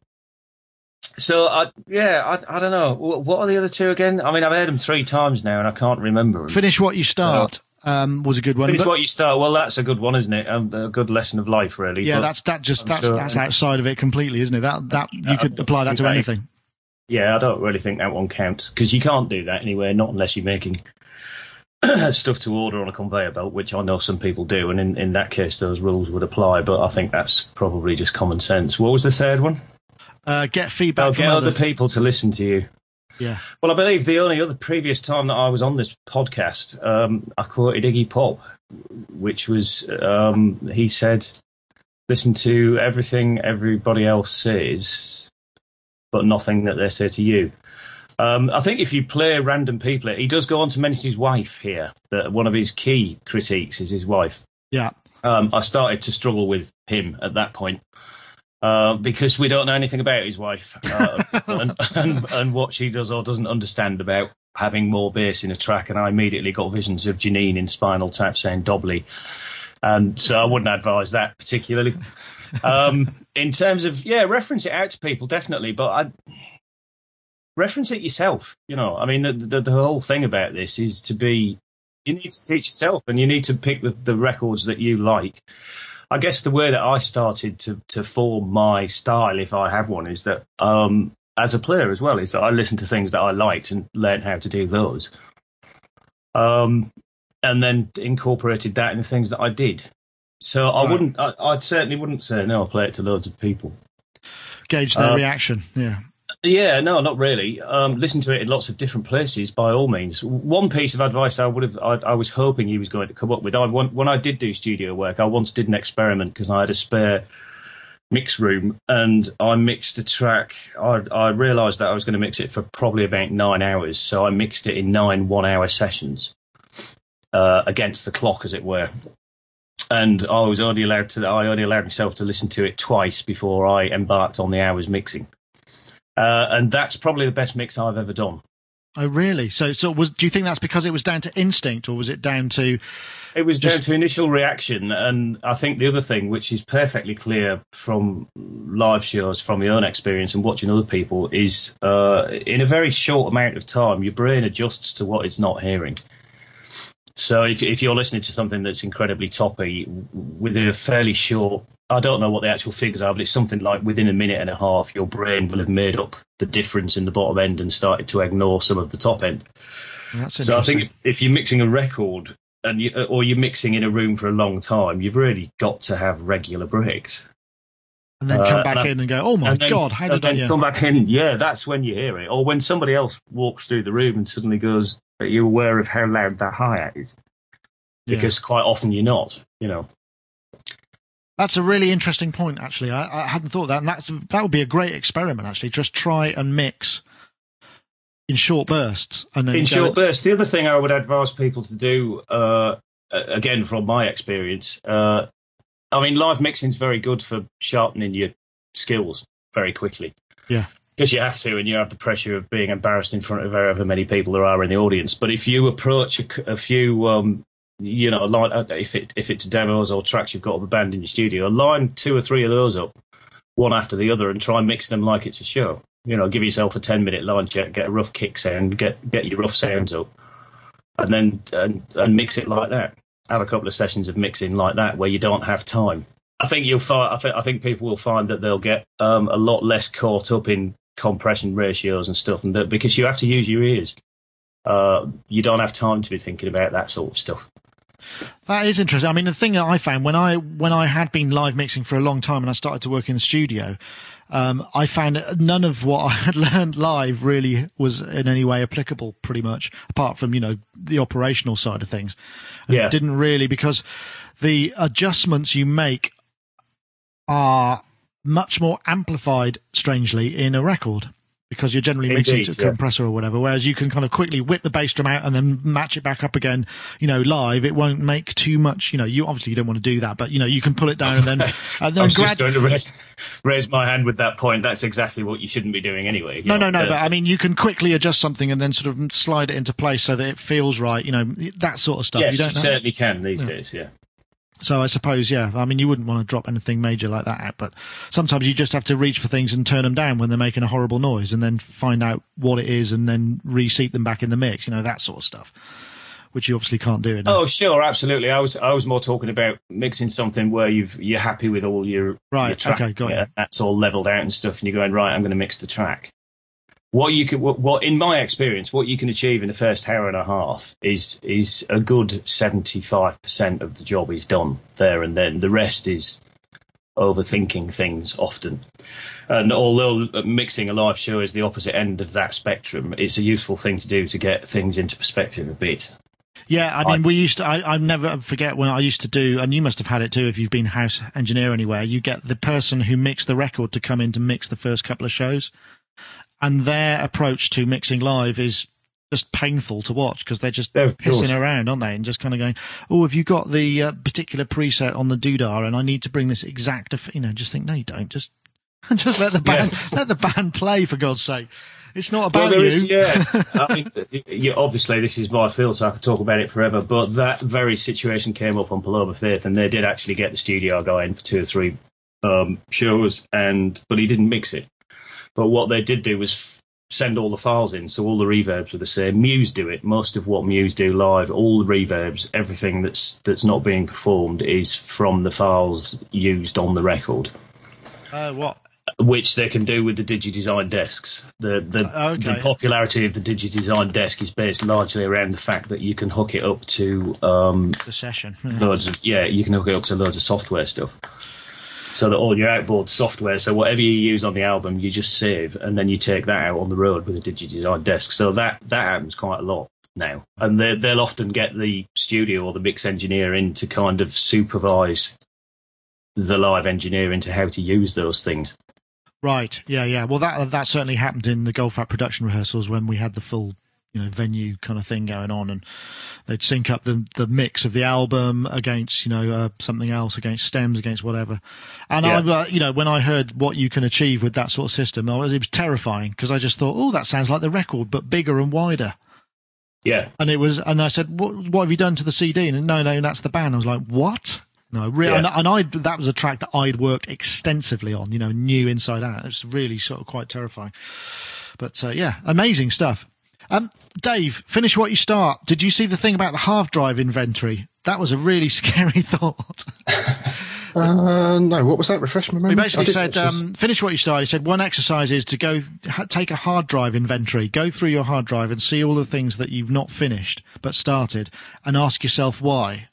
so, I, yeah, I, I don't know. What are the other two again? I mean, I've heard them three times now and I can't remember them. Finish what you start um, was a good one. Finish but- what you start. Well, that's a good one, isn't it? Um, a good lesson of life, really. yeah, But- that's that. Just I'm that's sure- that's outside of it completely, isn't it? That that you could apply that to anything. Yeah, I don't really think that one counts because you can't do that anywhere, not unless you're making stuff to order on a conveyor belt, which I know some people do, and in, in that case, those rules would apply. But I think that's probably just common sense. What was the third one? Uh, get feedback Oh, from get other. other people to listen to you. yeah, Well, I believe the only other previous time that I was on this podcast, um, I quoted Iggy Pop, which was um, he said, "Listen to everything everybody else says, but nothing that they say to you." Um, I think if you play random people, he does go on to mention his wife here. That one of his key critiques is his wife. yeah. Um, I started to struggle with him at that point uh, because we don't know anything about his wife uh, and, and, and what she does or doesn't understand about having more bass in a track. And I immediately got visions of Jeanine in Spinal Tap saying Dobley. And so I wouldn't advise that particularly. Um, in terms of, yeah, reference it out to people, definitely. But I reference it yourself. You know, I mean, the, the, the whole thing about this is to be you need to teach yourself and you need to pick the, the records that you like. I guess the way that I started to, to form my style, if I have one, is that um, as a player as well, is that I listened to things that I liked and learned how to do those. Um, and then incorporated that in the things that I did. So I Right. wouldn't, I, I certainly wouldn't say, no, I play it to loads of people. Gauge their Uh, reaction. Yeah, Yeah, no, not really. Um, listen to it in lots of different places, by all means. One piece of advice I would have, I, I was hoping he was going to come up with. I when I did do studio work, I once did an experiment because I had a spare mix room and I mixed a track. I, I realised that I was going to mix it for probably about nine hours, so I mixed it in nine one-hour sessions uh, against the clock, as it were. And I was only allowed to, I only allowed myself to listen to it twice before I embarked on the hours mixing. Uh, and that's probably the best mix I've ever done. oh really? So so was? Do you think that's because it was down to instinct, or was it down to? It was down to initial reaction, and I think the other thing, which is perfectly clear from live shows, from your own experience and watching other people, is uh, in a very short amount of time, your brain adjusts to what it's not hearing. So if if you're listening to something that's incredibly toppy within a fairly short, I don't know what the actual figures are, but it's something like within a minute and a half, your brain will have made up the difference in the bottom end and started to ignore some of the top end. That's So I think if, if you're mixing a record and you, or you're mixing in a room for a long time, you've really got to have regular breaks. and then come uh, back and- in and go, "Oh my then- god, how did I?" come back in? Yeah, that's when you hear it. Or when somebody else walks through the room and suddenly goes, "Are you aware of how loud that hi hat is?" Yeah. Because quite often you're not. You know. That's a really interesting point. Actually, I, I hadn't thought that, and that's that would be a great experiment. Actually, just try and mix in short bursts, and then in short bursts. The other thing I would advise people to do, uh, again from my experience, uh, I mean, live mixing is very good for sharpening your skills very quickly. Yeah. Because you have to, and you have the pressure of being embarrassed in front of however many people there are in the audience. But if you approach a few, um, you know, line, uh, if it if it's demos or tracks you've got of a band in your studio, line two or three of those up, one after the other, and try mixing them like it's a show. You know, give yourself a ten minute line check, get a rough kick sound, get get your rough sounds up, and then and, and mix it like that. Have a couple of sessions of mixing like that where you don't have time. I think you'll find. I think I think people will find that they'll get um, a lot less caught up in compression ratios and stuff, and that because you have to use your ears. Uh, you don't have time to be thinking about that sort of stuff. That is interesting. I mean, the thing that I found when I when I had been live mixing for a long time and I started to work in the studio, um, I found that none of what I had learned live really was in any way applicable. Pretty much, apart from you know the operational side of things, and Yeah. didn't really because the adjustments you make are much more amplified, strangely, in a record because you're generally mixing Indeed, to a yeah. compressor or whatever. Whereas you can kind of quickly whip the bass drum out and then match it back up again. You know, live it won't make too much. You know, you obviously you don't want to do that, but you know you can pull it down and then and I then was grad- just going to raise, raise my hand with that point. That's exactly what you shouldn't be doing anyway. No, know, no, no. But I mean, you can quickly adjust something and then sort of slide it into place so that it feels right. You know, that sort of stuff. yes, you you, certainly can these days. Yeah. So I suppose, yeah. I mean, you wouldn't want to drop anything major like that out, but sometimes you just have to reach for things and turn them down when they're making a horrible noise, and then find out what it is, and then reseat them back in the mix. You know, that sort of stuff, which you obviously can't do. In a- Oh, sure, absolutely. I was I was more talking about mixing something where you've you're happy with all your Right, Your track, okay, got yeah, you. That's all leveled out and stuff, and you're going right. I'm going to mix the track. What you can, what, what in my experience, what you can achieve in the first hour and a half is is a good seventy five percent of the job is done there and then. The rest is overthinking things often. And although mixing a live show is the opposite end of that spectrum, it's a useful thing to do to get things into perspective a bit. Yeah, I mean, I- we used to. I, I never forget when I used to do, and you must have had it too if you've been house engineer anywhere. You get the person who mixed the record to come in to mix the first couple of shows, and their approach to mixing live is just painful to watch because they're just Yeah, of course. pissing around, aren't they? And just kind of going, "Oh, have you got the uh, particular preset on the doodah?" And I need to bring this exact, eff-" you know, just think, no, you don't. Just, just let the band let the band play for God's sake. It's not about there you. is- yeah. I mean, yeah, obviously, this is my field, so I could talk about it forever. But that very situation came up on Paloma Faith, and they did actually get the studio guy in for two or three um, shows, and but he didn't mix it. But what they did do was f- send all the files in, so all the reverbs were the same. Muse do it. Most of what Muse do live, all the reverbs, everything that's that's not being performed is from the files used on the record Uh, what? which they can do with the DigiDesign desks. The the, Uh, okay. the popularity of the DigiDesign desk is based largely around the fact that you can hook it up to um, The session. loads of yeah, you can hook it up to loads of software stuff. So that all your outboard software, so whatever you use on the album, you just save, and then you take that out on the road with a DigiDesign desk. So that that happens quite a lot now, and they, they'll often get the studio or the mix engineer in to kind of supervise the live engineer into how to use those things. Right. Yeah. Yeah. Well, that that certainly happened in the Goldfrapp production rehearsals when we had the full, you know, venue kind of thing going on, and they'd sync up the the mix of the album against, you know, uh, something else, against stems, against whatever. And I, uh, you know, when I heard what you can achieve with that sort of system, I was it was terrifying because I just thought, oh, that sounds like the record, but bigger and wider. Yeah, And it was, and I said, what, what have you done to the CD? And no, no, that's the band. I was like, what? No, re- Yeah. and, and I that was a track that I'd worked extensively on, you know, knew inside out. It was really sort of quite terrifying. But uh, yeah, amazing stuff. Um, Dave, finish what you start. Did you see the thing about the hard drive inventory? That was a really scary thought. Uh, no, what was that? Refresh my memory. He basically said, um, finish what you started. He said, one exercise is to go ha- take a hard drive inventory, go through your hard drive and see all the things that you've not finished but started and ask yourself why.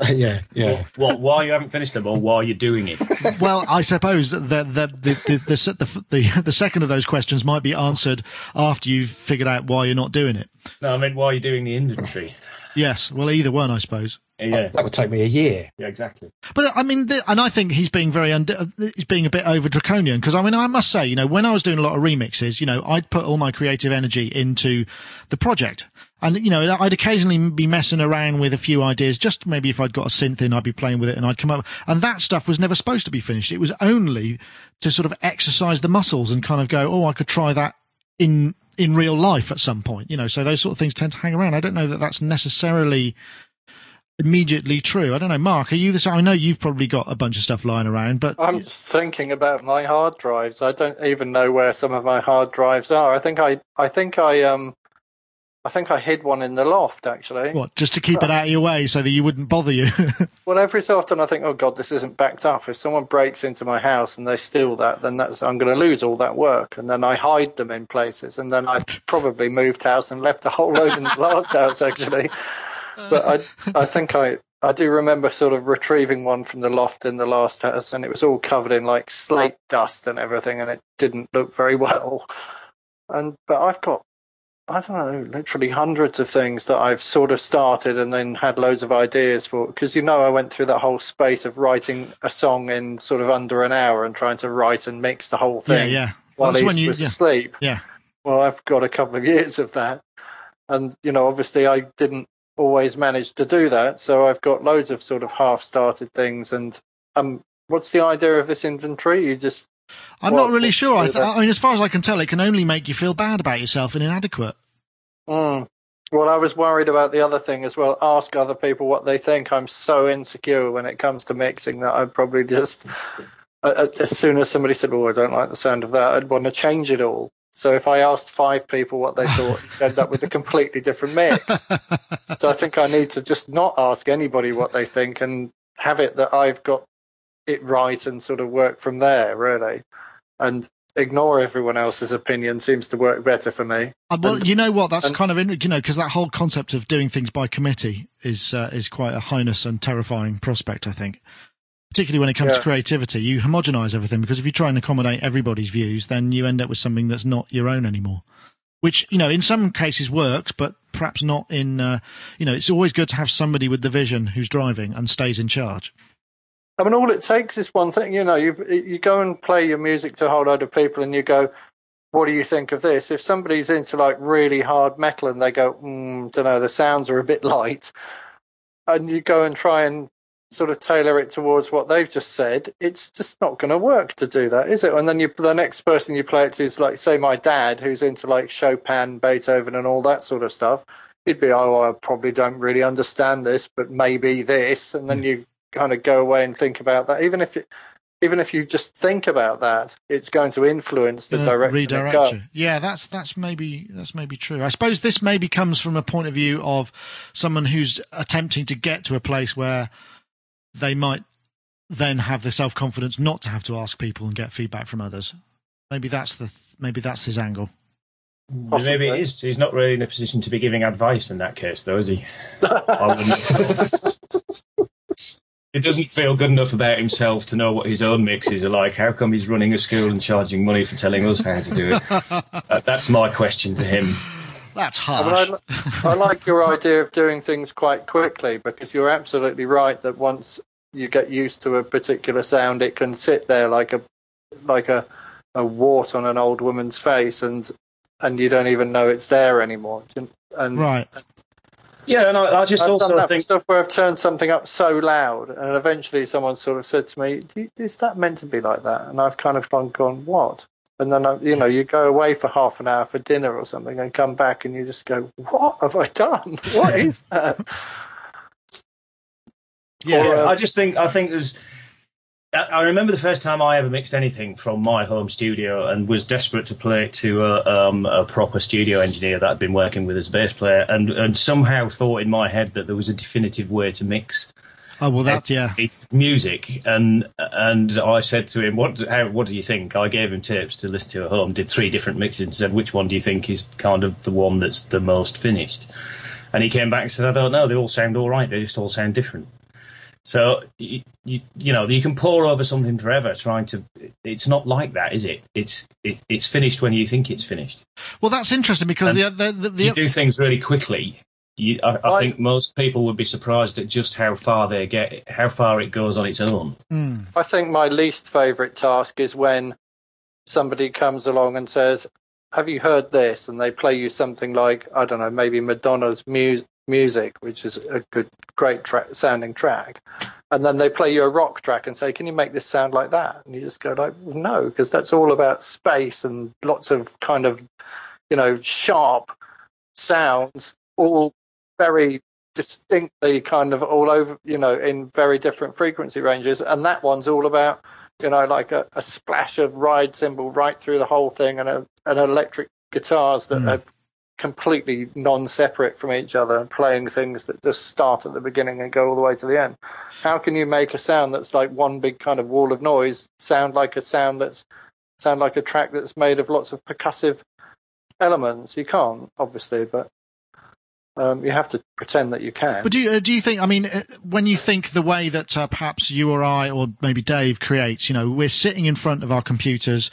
yeah, yeah. What? Why you haven't finished them, or why you're doing it? well, I suppose that the the the the, the, the, the, the second of those questions might be answered after you've figured out why you're not doing it. No, I mean why you're doing the inventory. Yes, well, either one, I suppose. Yeah, That would take me a year. yeah, exactly. But I mean, the, and I think he's being very und- uh, he's being a bit over draconian because I mean, I must say, you know, when I was doing a lot of remixes, you know, I'd put all my creative energy into the project. And, you know, I'd occasionally be messing around with a few ideas, just maybe if I'd got a synth in, I'd be playing with it and I'd come up. And that stuff was never supposed to be finished. It was only to sort of exercise the muscles and kind of go, oh, I could try that in, in real life at some point, you know, so those sort of things tend to hang around. I don't know that that's necessarily immediately true. I don't know, Mark, are you this? I know you've probably got a bunch of stuff lying around, but I'm just thinking about my hard drives. I don't even know where some of my hard drives are. I think I, I think I, um, I think I hid one in the loft actually. what, just to keep it out of your way so that you wouldn't bother you? Well, every so often I think, oh god, this isn't backed up. If someone breaks into my house and they steal that, then that's I'm going to lose all that work. And then I hide them in places, and then I probably moved house and left a whole load in the last house actually. But I, I think I. I do remember sort of retrieving one from the loft in the last house, and it was all covered in like slate dust and everything, and it didn't look very well. And but I've got I don't know, literally hundreds of things that I've sort of started and then had loads of ideas for. Because you know, I went through that whole spate of writing a song in sort of under an hour and trying to write and mix the whole thing yeah. while That's he was yeah. asleep. Yeah. Well, I've got a couple of years of that. And, you know, obviously I didn't always manage to do that. So I've got loads of sort of half started things. And um, what's the idea of this inventory? You just, I'm Well, not really sure. I, th- I mean, as far as I can tell, it can only make you feel bad about yourself and inadequate. mm. well, I was worried about the other thing as well. Ask other people what they think. I'm so insecure when it comes to mixing that I'd probably just, as soon as somebody said, oh, I don't like the sound of that, I'd want to change it all. So if I asked five people what they thought, you'd end up with a completely different mix. So I think I need to just not ask anybody what they think and have it that I've got it right and sort of work from there, really. And ignore everyone else's opinion seems to work better for me. Uh, well, And- you know what? That's and- kind of in, you know because that whole concept of doing things by committee is uh, is quite a heinous and terrifying prospect. I think, particularly when it comes to creativity, you homogenize everything because if you try and accommodate everybody's views, then you end up with something that's not your own anymore. Which you know, in some cases works, but perhaps not in. Uh, you know, it's always good to have somebody with the vision who's driving and stays in charge. I mean, all it takes is one thing. You know, you you go and play your music to a whole load of people, and you go, "What do you think of this?" If somebody's into like really hard metal, and they go, mm, "Don't know, the sounds are a bit light," and you go and try and sort of tailor it towards what they've just said, it's just not going to work to do that, is it? And then you, the next person you play it to is like, say, my dad, who's into like Chopin, Beethoven, and all that sort of stuff. He'd be, oh, I probably don't really understand this, but maybe this, and then hmm. you kind of go away and think about that. Even if it, even if you just think about that, it's going to influence the Gonna direction redirect. Yeah, that's that's maybe that's maybe true. I suppose this maybe comes from a point of view of someone who's attempting to get to a place where they might then have the self confidence not to have to ask people and get feedback from others. Maybe that's the maybe that's his angle. Maybe Possibly. it is. He's not really in a position to be giving advice in that case, though, is he? I wouldn't- He doesn't feel good enough about himself to know what his own mixes are like. How come he's running a school and charging money for telling us how to do it? Uh, that's my question to him. That's I, harsh. mean, I, I like your idea of doing things quite quickly because you're absolutely right that once you get used to a particular sound, it can sit there like a like a a wart on an old woman's face, and and you don't even know it's there anymore. And right. Yeah, and I, I just I've also done that think stuff where I've turned something up so loud, and eventually someone sort of said to me, "Is that meant to be like that?" And I've kind of gone, gone "What?" And then you know, you go away for half an hour for dinner or something, and come back, and you just go, "What have I done? What is that?" Yeah. Or, uh, I just think I think there's. I I remember the first time I ever mixed anything from my home studio and was desperate to play it to a, um, a proper studio engineer that I'd been working with as a bass player, and, and somehow thought in my head that there was a definitive way to mix oh well, that yeah. it's music. And and I said to him, "What how, what do you think?" I gave him tapes to listen to at home, did three different mixes, and said, "Which one do you think is kind of the one that's the most finished?" And he came back and said, "I don't know. They all sound all right. They just all sound different." So you, you, you know you can pore over something forever trying to. It's not like that, is it? It's it, it's finished when you think it's finished. Well, that's interesting because the the, the, the you do things really quickly. You, I, I I- think most people would be surprised at just how far they get, how far it goes on its own. Hmm. I think my least favourite task is when somebody comes along and says, "Have you heard this?" and they play you something like I don't know, maybe Madonna's mu- music, which is a good, great tra- sounding track, and then they play you a rock track and say, "Can you make this sound like that?" And you just go like, "No," because that's all about space and lots of kind of, you know, sharp sounds, all very distinctly kind of all over, you know, in very different frequency ranges. And that one's all about, you know, like a, a splash of ride cymbal right through the whole thing and a, an electric guitars that Mm. are completely non-separate from each other playing things that just start at the beginning and go all the way to the end how can you make a sound that's like one big kind of wall of noise sound like a sound that's sound like a track that's made of lots of percussive elements you can't obviously but um, you have to pretend that you can But do you, uh, do you think? I mean, uh, when you think the way that uh, perhaps you or I or maybe Dave creates, you know, we're sitting in front of our computers,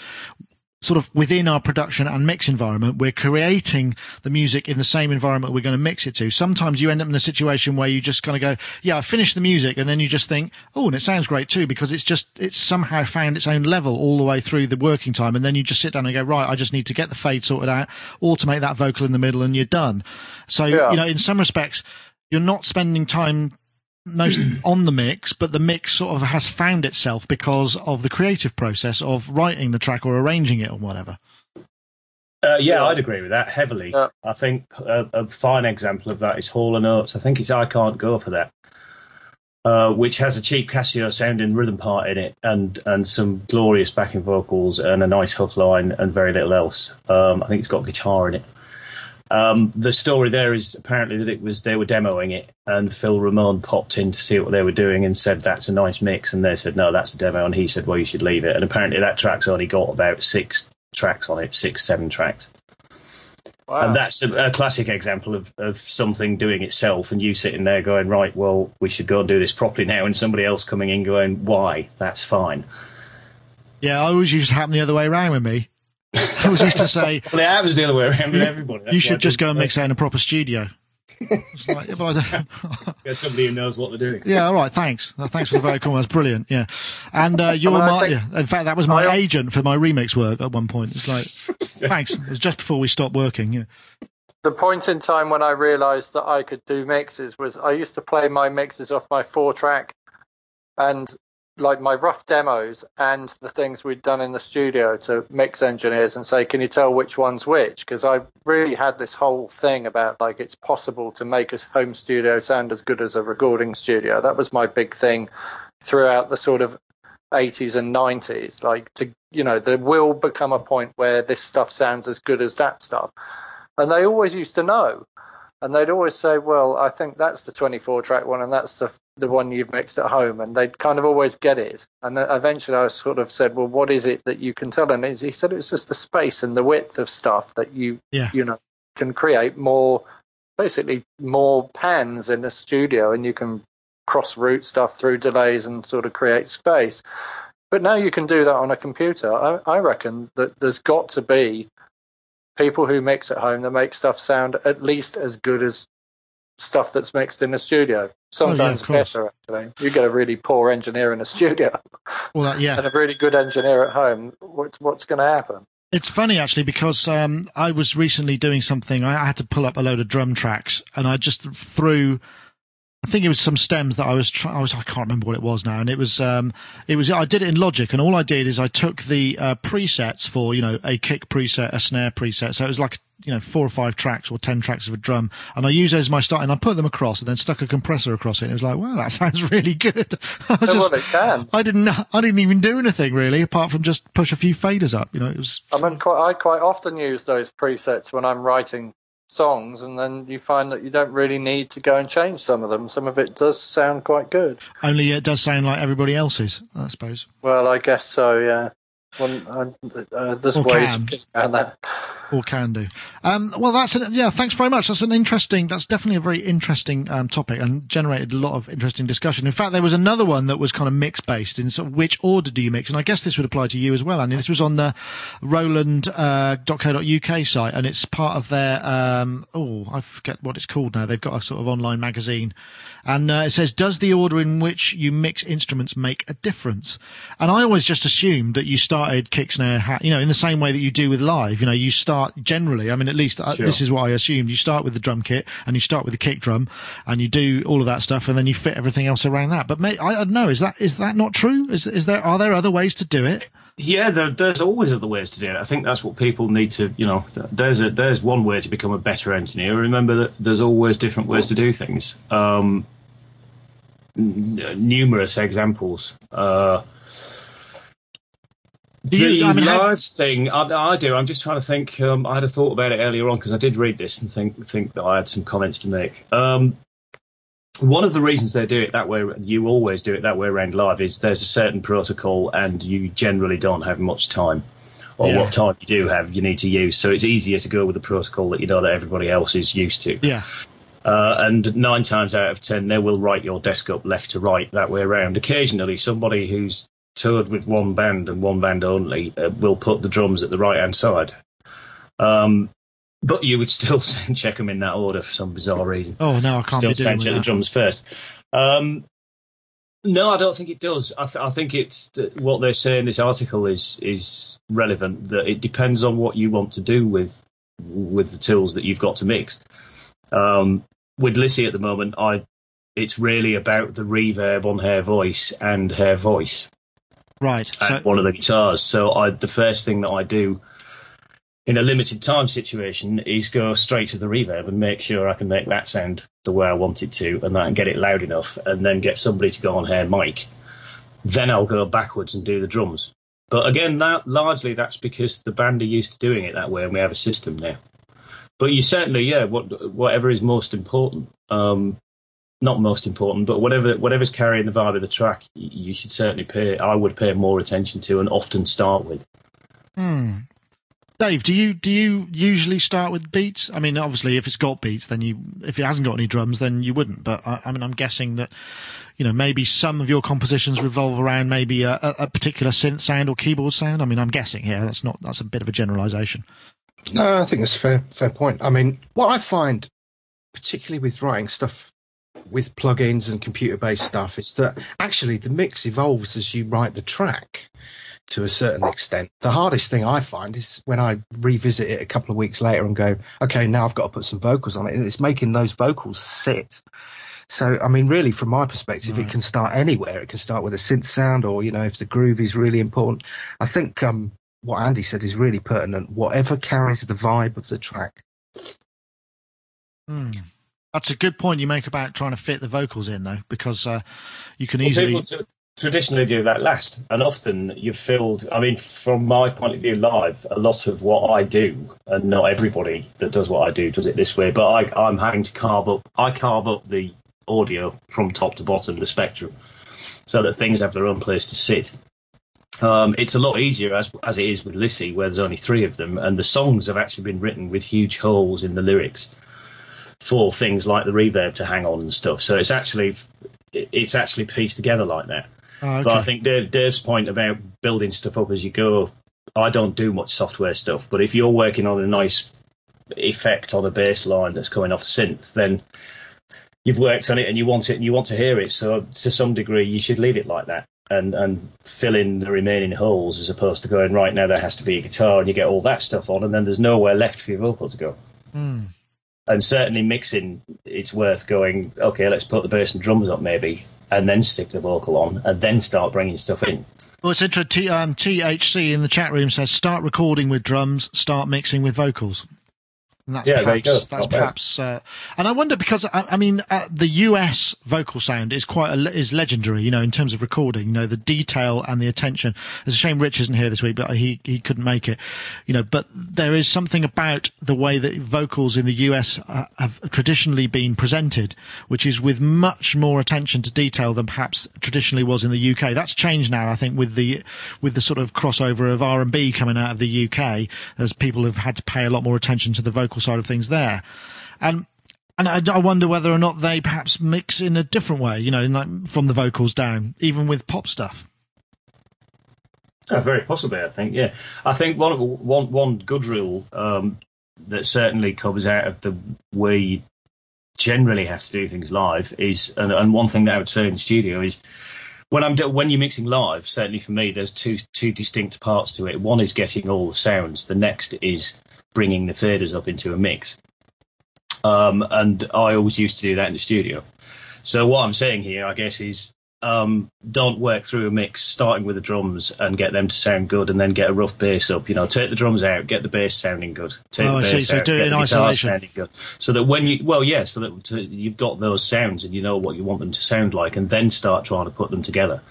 sort of within our production and mix environment, we're creating the music in the same environment we're going to mix it to. Sometimes you end up in a situation where you just kind of go, yeah, I finished the music. And then you just think, oh, and it sounds great too, because it's just, it's somehow found its own level all the way through the working time. And then you just sit down and go, right, I just need to get the fade sorted out, automate that vocal in the middle and you're done. So, Yeah. you know, in some respects, you're not spending time most on the mix, but the mix sort of has found itself because of the creative process of writing the track or arranging it or whatever. Uh, yeah, Yeah. I'd agree with that heavily. Yeah. I think a, a fine example of that is Hall and Oates. I think it's I Can't Go for that, uh, which has a cheap Casio sounding rhythm part in it and, and some glorious backing vocals and a nice hook line and very little else. Um, I think it's got guitar in it. Um, the story there is apparently that it was they were demoing it and Phil Ramone popped in to see what they were doing and said that's a nice mix and they said no that's a demo and he said well you should leave it and apparently that track's only got about six tracks on it six seven tracks Wow. and that's a, a classic example of, of something doing itself, and you sitting there going, right, well, we should go and do this properly now, and somebody else coming in going, why? That's fine. Yeah, I always used to happen the other way around with me. I was used to say, Well, it happens the other way around with everybody. That's you should just go and mix it in a proper studio. It's like, yeah, but I don't- Get somebody who knows what they're doing. yeah, all right, thanks. Thanks for the very vocal. That's brilliant. Yeah. And uh, your, I mean, I think- yeah, in fact, that was my I- agent for my remix work at one point. It's like, thanks. It was just before we stopped working. Yeah. the point in time when I realised that I could do mixes was I used to play my mixes off my four track and like my rough demos and the things we'd done in the studio to mix engineers and say, can you tell which one's which? Because I really had this whole thing about like it's possible to make a home studio sound as good as a recording studio. That was my big thing throughout the sort of 80s and 90s. Like to, you know, there will become a point where this stuff sounds as good as that stuff and they always used to know and they'd always say well i think that's the 24 track one and that's the the one you've mixed at home. And they'd kind of always get it. And uh, eventually i sort of said well what is it that you can tell? And he said it's just the space and the width of stuff that you Yeah. you know can create more basically more pans in a studio and you can cross route stuff through delays and sort of create space. But now you can do that on a computer. I, I reckon that there's got to be people who mix at home that make stuff sound at least as good as stuff that's mixed in a studio. Sometimes of course. better, actually. You get a really poor engineer in a studio Well, uh, yeah. and a really good engineer at home. What's what's going to happen? It's funny actually because um, I was recently doing something. I had to pull up a load of drum tracks, and I just threw. I think it was some stems that I was trying. I was I can't remember what it was now, and it was um, it was I did it in Logic, and all I did is I took the uh, presets for you know a kick preset, a snare preset. So it was like you know four or five tracks or ten tracks of a drum, and I used those as my start, and I put them across, and then stuck a compressor across it. And it was like, wow, that sounds really good. I just, well, can. I didn't I didn't even do anything really apart from just push a few faders up. You know, it was I mean, quite, I quite often use those presets when I'm writing songs, and then you find that you don't really need to go and change some of them. Some of it does sound quite good. only it does sound like everybody else's, I suppose. Well, I guess so. Yeah. Well, uh, uh, there's Or ways can. of that. Or can do. Um, well, that's an, yeah. Thanks very much. That's an interesting. That's definitely a very interesting um, topic and generated a lot of interesting discussion. In fact, there was another one that was kind of mix based in sort of which order do you mix, and I guess this would apply to you as well. And this was on the Roland.co.uk site, and it's part of their um, oh, I forget what it's called now. They've got a sort of online magazine, and uh, it says, "Does the order in which you mix instruments make a difference?" And I always just assumed that you started kick snare, hat, you know, in the same way that you do with live. You know, you start generally. I mean, at least uh, Sure. this is what I assumed. You start with the drum kit, and you start with the kick drum, and you do all of that stuff, and then you fit everything else around that. But may, I don't know. Is that is that not true? Is is there are there other ways to do it? Yeah, there, there's always other ways to do it. I think that's what people need to, you know, there's a there's one way to become a better engineer. Remember that there's always different ways to do things. Um, n- numerous examples. Uh, Do you- the I mean, how- live thing, I, I do. I'm just trying to think. Um, I had a thought about it earlier on because I did read this and think think that I had some comments to make. Um, one of the reasons they do it that way, you always do it that way around live, is there's a certain protocol and you generally don't have much time. Or Yeah. what time you do have, you need to use. So it's easier to go with the protocol that you know that everybody else is used to. Yeah, Uh, and nine times out of ten, they will write your desk up left to right that way around. Occasionally, somebody who's toured with one band and one band only uh, will put the drums at the right hand side. Um, but you would still check them in that order for some bizarre reason. Oh no, I can't Still be doing sound check the drums first. Um, no, I don't think it does. I, th- I think it's that what they say in this article is is relevant. That it depends on what you want to do with with the tools that you've got to mix. Um, with Lissie at the moment, I it's really about the reverb on her voice and her voice Right. So one of the guitars. So I, the first thing that I do in a limited time situation is go straight to the reverb and make sure I can make that sound the way I want it to, and that and get it loud enough, and then get somebody to go on her mic. Then I'll go backwards and do the drums. But again, that largely that's because the band are used to doing it that way, and we have a system now. But you certainly, yeah, what, whatever is most important, um, not most important, but whatever whatever's carrying the vibe of the track, you should certainly pay. I would pay more attention to and often start with. Hmm. Dave, do you do you usually start with beats? I mean, obviously, if it's got beats, then you. If it hasn't got any drums, then you wouldn't. But I, I mean, I'm guessing that, you know, maybe some of your compositions revolve around maybe a, a, a particular synth sound or keyboard sound. I mean, I'm guessing here. That's not. That's a bit of a generalisation. No, I think that's a fair fair point. I mean, what I find, particularly with writing stuff with plugins and computer based stuff, is that actually the mix evolves as you write the track to a certain extent. The hardest thing I find is when I revisit it a couple of weeks later and go, okay, now I've got to put some vocals on it, and it's making those vocals sit. So, I mean, really, from my perspective, it can start anywhere. It can start with a synth sound, or you know, if the groove is really important. I think um, what Andy said is really pertinent. Whatever carries the vibe of the track. Hmm. That's a good point you make about trying to fit the vocals in, though, because uh, you can Well, easily. people t- traditionally do that last, and often you've filled. I mean, from my point of view, live, a lot of what I do, and not everybody that does what I do does it this way, but I, I'm having to carve up. I carve up the audio from top to bottom, the spectrum, so that things have their own place to sit. Um, it's a lot easier as as it is with Lissie, where there's only three of them, and the songs have actually been written with huge holes in the lyrics for things like the reverb to hang on and stuff. So it's actually it's actually pieced together like that. Oh, But I think Dave, Dave's point about building stuff up as you go, I don't do much software stuff. But if you're working on a nice effect on a bass line that's coming off a synth, then you've worked on it and you want it and you want to hear it. So to some degree, you should leave it like that and and fill in the remaining holes as opposed to going right now. There has to be a guitar and you get all that stuff on, and then there's nowhere left for your vocal to go. Hmm. And certainly mixing, it's worth going. Okay, let's put the bass and drums up maybe, and then stick the vocal on, and then start bringing stuff in. Well, it's interesting. T- um, THC in the chat room says start recording with drums, start mixing with vocals. And that's Yeah, there you perhaps, go. that's Not perhaps, uh, and I wonder because I, I mean uh, the US vocal sound is quite a, is legendary, you know, in terms of recording. You know, the detail and the attention. It's a shame Rich isn't here this week, but he he couldn't make it. You know, but there is something about the way that vocals in the US uh, have traditionally been presented, which is with much more attention to detail than perhaps traditionally was in the UK. That's changed now, I think, with the with the sort of crossover of R and B coming out of the UK, as people have had to pay a lot more attention to the vocal side of things there, and. And I, I wonder whether or not they perhaps mix in a different way, you know, like from the vocals down, even with pop stuff. Oh, very possibly, I think. Yeah, I think one one one good rule um, that certainly comes out of the way you generally have to do things live is, and, and one thing that I would say in studio is when I'm when you're mixing live. Certainly for me, there's two two distinct parts to it. One is getting all the sounds. The next is bringing the faders up into a mix. Um, and I always used to do that in the studio. So what I'm saying here, I guess, is um, don't work through a mix starting with the drums and get them to sound good, and then get a rough bass up. You know, take the drums out, get the bass sounding good. Take Oh, the I bass see. So out, do it in isolation. sounding good. So that when you, well, yeah, so that to, you've got those sounds and you know what you want them to sound like, and then start trying to put them together.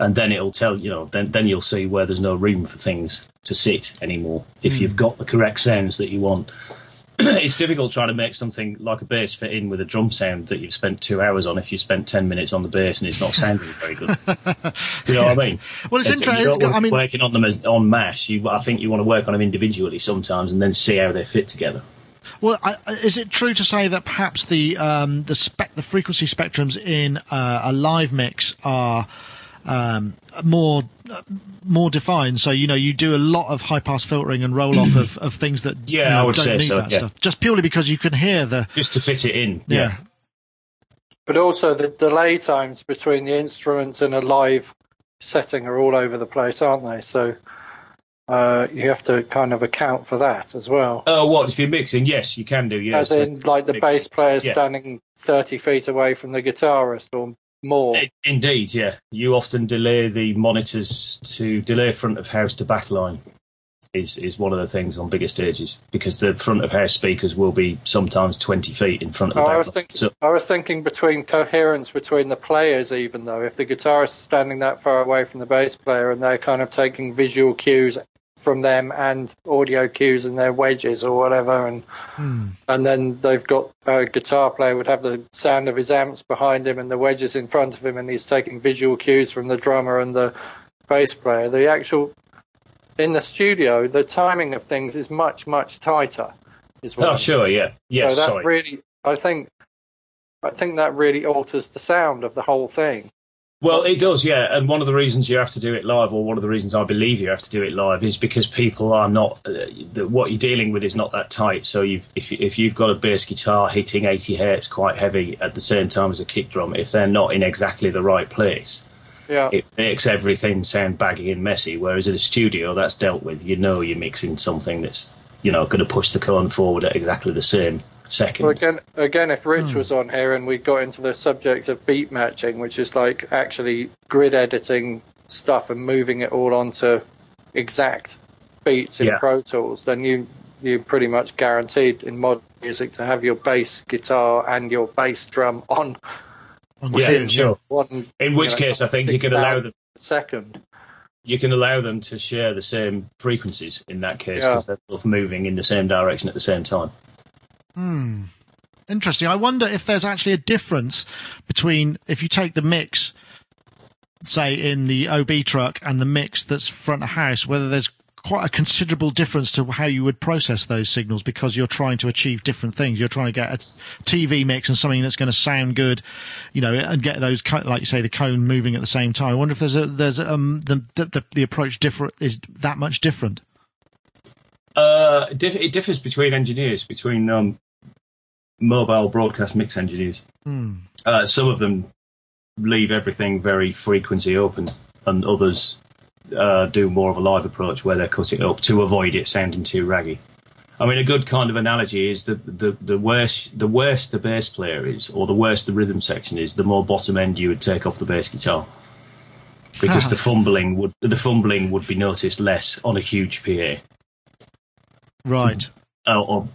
And then it'll tell you know. Then then you'll see where there's no room for things to sit anymore. If Hmm. you've got the correct sounds that you want it's difficult trying to make something like a bass fit in with a drum sound that you've spent two hours on if you spent 10 minutes on the bass and it's not sounding very good. you know what I mean? Well, it's you interesting. I mean, working on them as, on mash. You, I think you want to work on them individually sometimes and then see how they fit together. Well, I, I- is it true to say that perhaps the um, the spec the frequency spectrums in uh, a live mix are um, more uh, more defined. So you know you do a lot of high pass filtering and roll off of, of things that Yeah, you know, I would don't say need so, that yeah. stuff. Just purely because you can hear the Just to fit it in. yeah. But also the delay times between the instruments and a live setting are all over the place, aren't they? So uh, you have to kind of account for that as well. Oh, what if you're mixing? Yes, you can do. Yes, As in, like the Big- bass player yeah. standing 30 feet away from the guitarist or more. Indeed, yeah. You often delay the monitors to delay front of house to backline is is one of the things on bigger stages because the front of house speakers will be sometimes twenty feet in front of Oh, the I was thinking. So I was thinking between coherence between the players, even though if the guitarist is standing that far away from the bass player and they're kind of taking visual cues from them and audio cues and their wedges or whatever, and Hmm. and then they've got a guitar player would have the sound of his amps behind him and the wedges in front of him, and he's taking visual cues from the drummer and the bass player. The actual in the studio, the timing of things is much much tighter. Is what oh, I'm sure, yeah, yeah so that sorry. really, I think, I think that really alters the sound of the whole thing. Well, it does, yeah. And one of the reasons you have to do it live, or one of the reasons I believe you have to do it live, is because people are not. Uh, the, what you're dealing with is not that tight. So you've, if if you've got a bass guitar hitting 80 hertz quite heavy at the same time as a kick drum, if they're not in exactly the right place, Yeah, it makes everything sound baggy and messy. Whereas in a studio, that's dealt with. You know, you're mixing something that's you know going to push the cone forward at exactly the same second. Well, again, again, if Rich Hmm. was on here and we got into the subject of beat matching, which is like actually grid editing stuff and moving it all onto exact beats in Yeah. Pro Tools, then you you're pretty much guaranteed in modern music to have your bass guitar and your bass drum on yeah, sure. one. In which know, case, I think you can allow 6,000 them. second. you can allow them to share the same frequencies in that case Yeah. because they're both moving in the same direction at the same time. Hmm. Interesting. I wonder if there's actually a difference between if you take the mix, say in the OB truck, and the mix that's front of house, whether there's quite a considerable difference to how you would process those signals because you're trying to achieve different things. You're trying to get a TV mix and something that's going to sound good, you know, and get those like you say the cone moving at the same time. I wonder if there's a there's um the the, the approach different is that much different. Uh, it it differs between engineers, between um, mobile broadcast mix engineers. Hmm. Uh, some of them leave everything very frequency open, and others uh, do more of a live approach where they cut it up to avoid it sounding too raggy. I mean, a good kind of analogy is the the, the worse the worse the bass player is, or the worse the rhythm section is, the more bottom end you would take off the bass guitar, because the fumbling would the fumbling would be noticed less on a huge PA. Right. Uh, or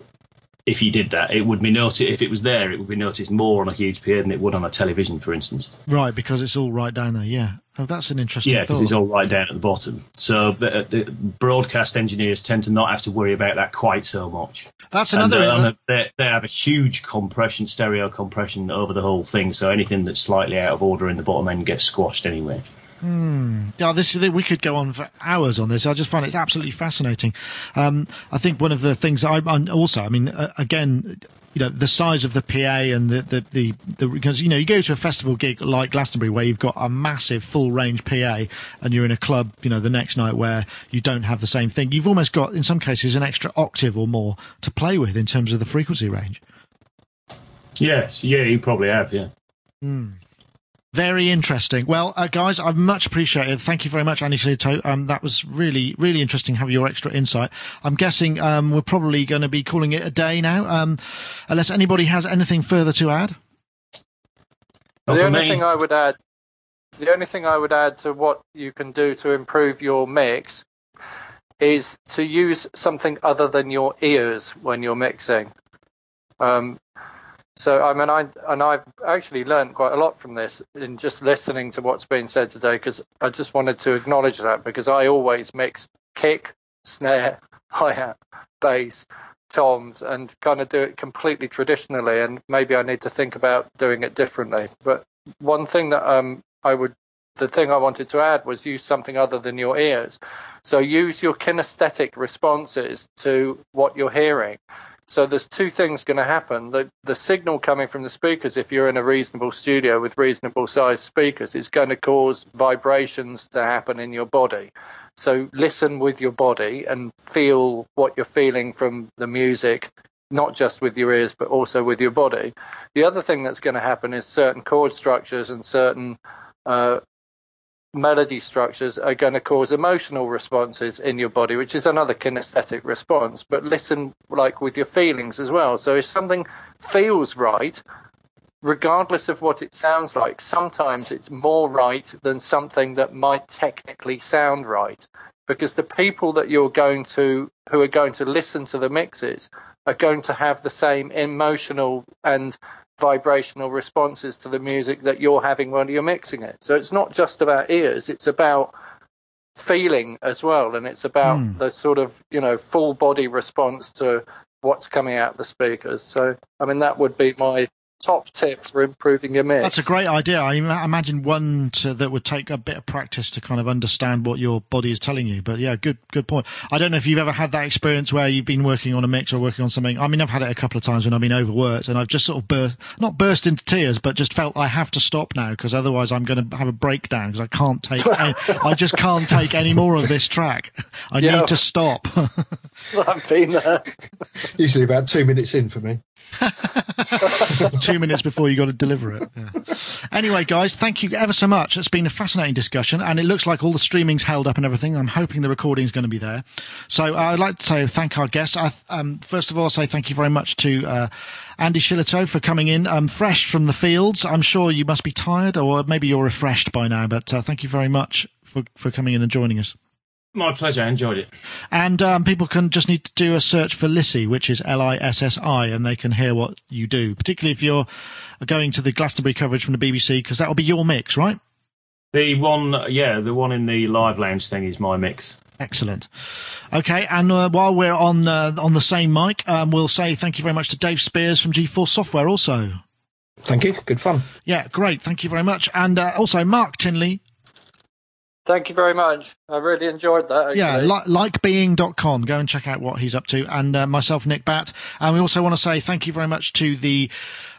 if you did that, it would be noticed. If it was there, it would be noticed more on a huge PA than it would on a television, for instance. Right, because it's all right down there. Yeah. Oh, that's an interesting Yeah, because it's all right down at the bottom. So but, uh, the broadcast engineers tend to not have to worry about that quite so much. That's another. and, they, they have a huge compression, stereo compression over the whole thing. So anything that's slightly out of order in the bottom end gets squashed anyway. Yeah, this we could go on for hours on this. I just find it absolutely fascinating. Um, I think one of the things I and also, I mean, uh, again, you know, the size of the PA and the, the the the because you know you go to a festival gig like Glastonbury where you've got a massive full range PA and you're in a club, you know, the next night where you don't have the same thing. You've almost got in some cases an extra octave or more to play with in terms of the frequency range. Yes, yeah, you probably have, yeah. Very interesting. Well, uh, guys, I've much appreciated. Thank you very much, Annie Sito. Um, that was really, really interesting. Have your extra insight. I'm guessing um, we're probably going to be calling it a day now, um, unless anybody has anything further to add. Not the only me. thing I would add, the only thing I would add to what you can do to improve your mix is to use something other than your ears when you're mixing. Um, so I mean, I and I've actually learned quite a lot from this in just listening to what's been said today because I just wanted to acknowledge that because I always mix kick, snare, hi hat, bass, toms, and kind of do it completely traditionally. And maybe I need to think about doing it differently. But one thing that um I would the thing I wanted to add was use something other than your ears. So use your kinesthetic responses to what you're hearing. So there's two things going to happen. The the signal coming from the speakers, if you're in a reasonable studio with reasonable sized speakers, is going to cause vibrations to happen in your body. So listen with your body and feel what you're feeling from the music, not just with your ears, but also with your body. The other thing that's going to happen is certain chord structures and certain uh, melody structures are going to cause emotional responses in your body, which is another kinesthetic response. But listen, like with your feelings as well. So if something feels right, regardless of what it sounds like, sometimes it's more right than something that might technically sound right. Because the people that you're going to, who are going to listen to the mixes, are going to have the same emotional and vibrational responses to the music that you're having when you're mixing it. So it's not just about ears, it's about feeling as well. And it's about mm. the sort of, you know, full body response to what's coming out the speakers. So, I mean, that would be my top tip for improving your mix. That's a great idea. I imagine one to, that would take a bit of practice to kind of understand what your body is telling you. But yeah, good good point. I don't know if you've ever had that experience where you've been working on a mix or working on something. I mean, I've had it a couple of times when I've been overworked and I've just sort of burst, not burst into tears, but just felt I have to stop now because otherwise I'm going to have a breakdown because I can't take, any, I just can't take any more of this track. I yeah. need to stop. I've been there. Usually about two minutes in for me. Two minutes before you got to deliver it. Yeah. Anyway, guys, thank you ever so much. It's been a fascinating discussion, and it looks like all the streaming's held up and everything. I'm hoping the recording's going to be there. So uh, I'd like to say thank our guests. I, um, first of all, I'll say thank you very much to uh, Andy Shillito for coming in um, fresh from the fields. I'm sure you must be tired, or maybe you're refreshed by now. But uh, thank you very much for, for coming in and joining us. My pleasure. I enjoyed it. And um, people can just need to do a search for Lissie, which is L I S S I, and they can hear what you do, particularly if you're going to the Glastonbury coverage from the BBC, because that will be your mix, right? The one, yeah, the one in the live lounge thing is my mix. Excellent. Okay, and uh, while we're on uh, on the same mic, um, we'll say thank you very much to Dave Spiers from GForce Software also. Thank you. Good fun. Yeah, great. Thank you very much. And uh, also Mark Tinley Thank you very much. I really enjoyed that. Actually. Yeah, li- likebeing.com. Go and check out what he's up to. And uh, myself, Nick Batt. And we also want to say thank you very much to the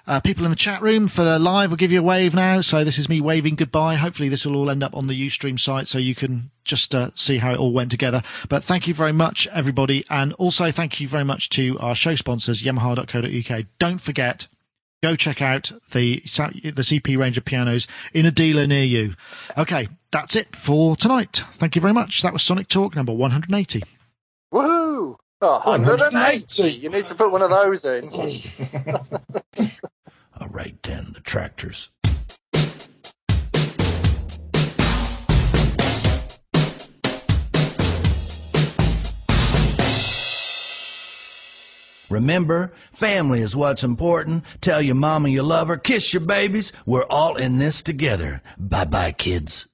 uh, people in the chat room for the live. We'll give you a wave now. So this is me waving goodbye. Hopefully this will all end up on the Ustream site so you can just uh, see how it all went together. But thank you very much, everybody. And also thank you very much to our show sponsors, yamaha.co.uk. Don't forget, go check out the the CP range of pianos in a dealer near you. Okay, that's it for tonight. Thank you very much. That was Sonic Talk number 180. Woohoo! Oh, 180. You need to put one of those in. All right, then, the tractors. Remember, family is what's important. Tell your mama you love her. Kiss your babies. We're all in this together. Bye bye, kids.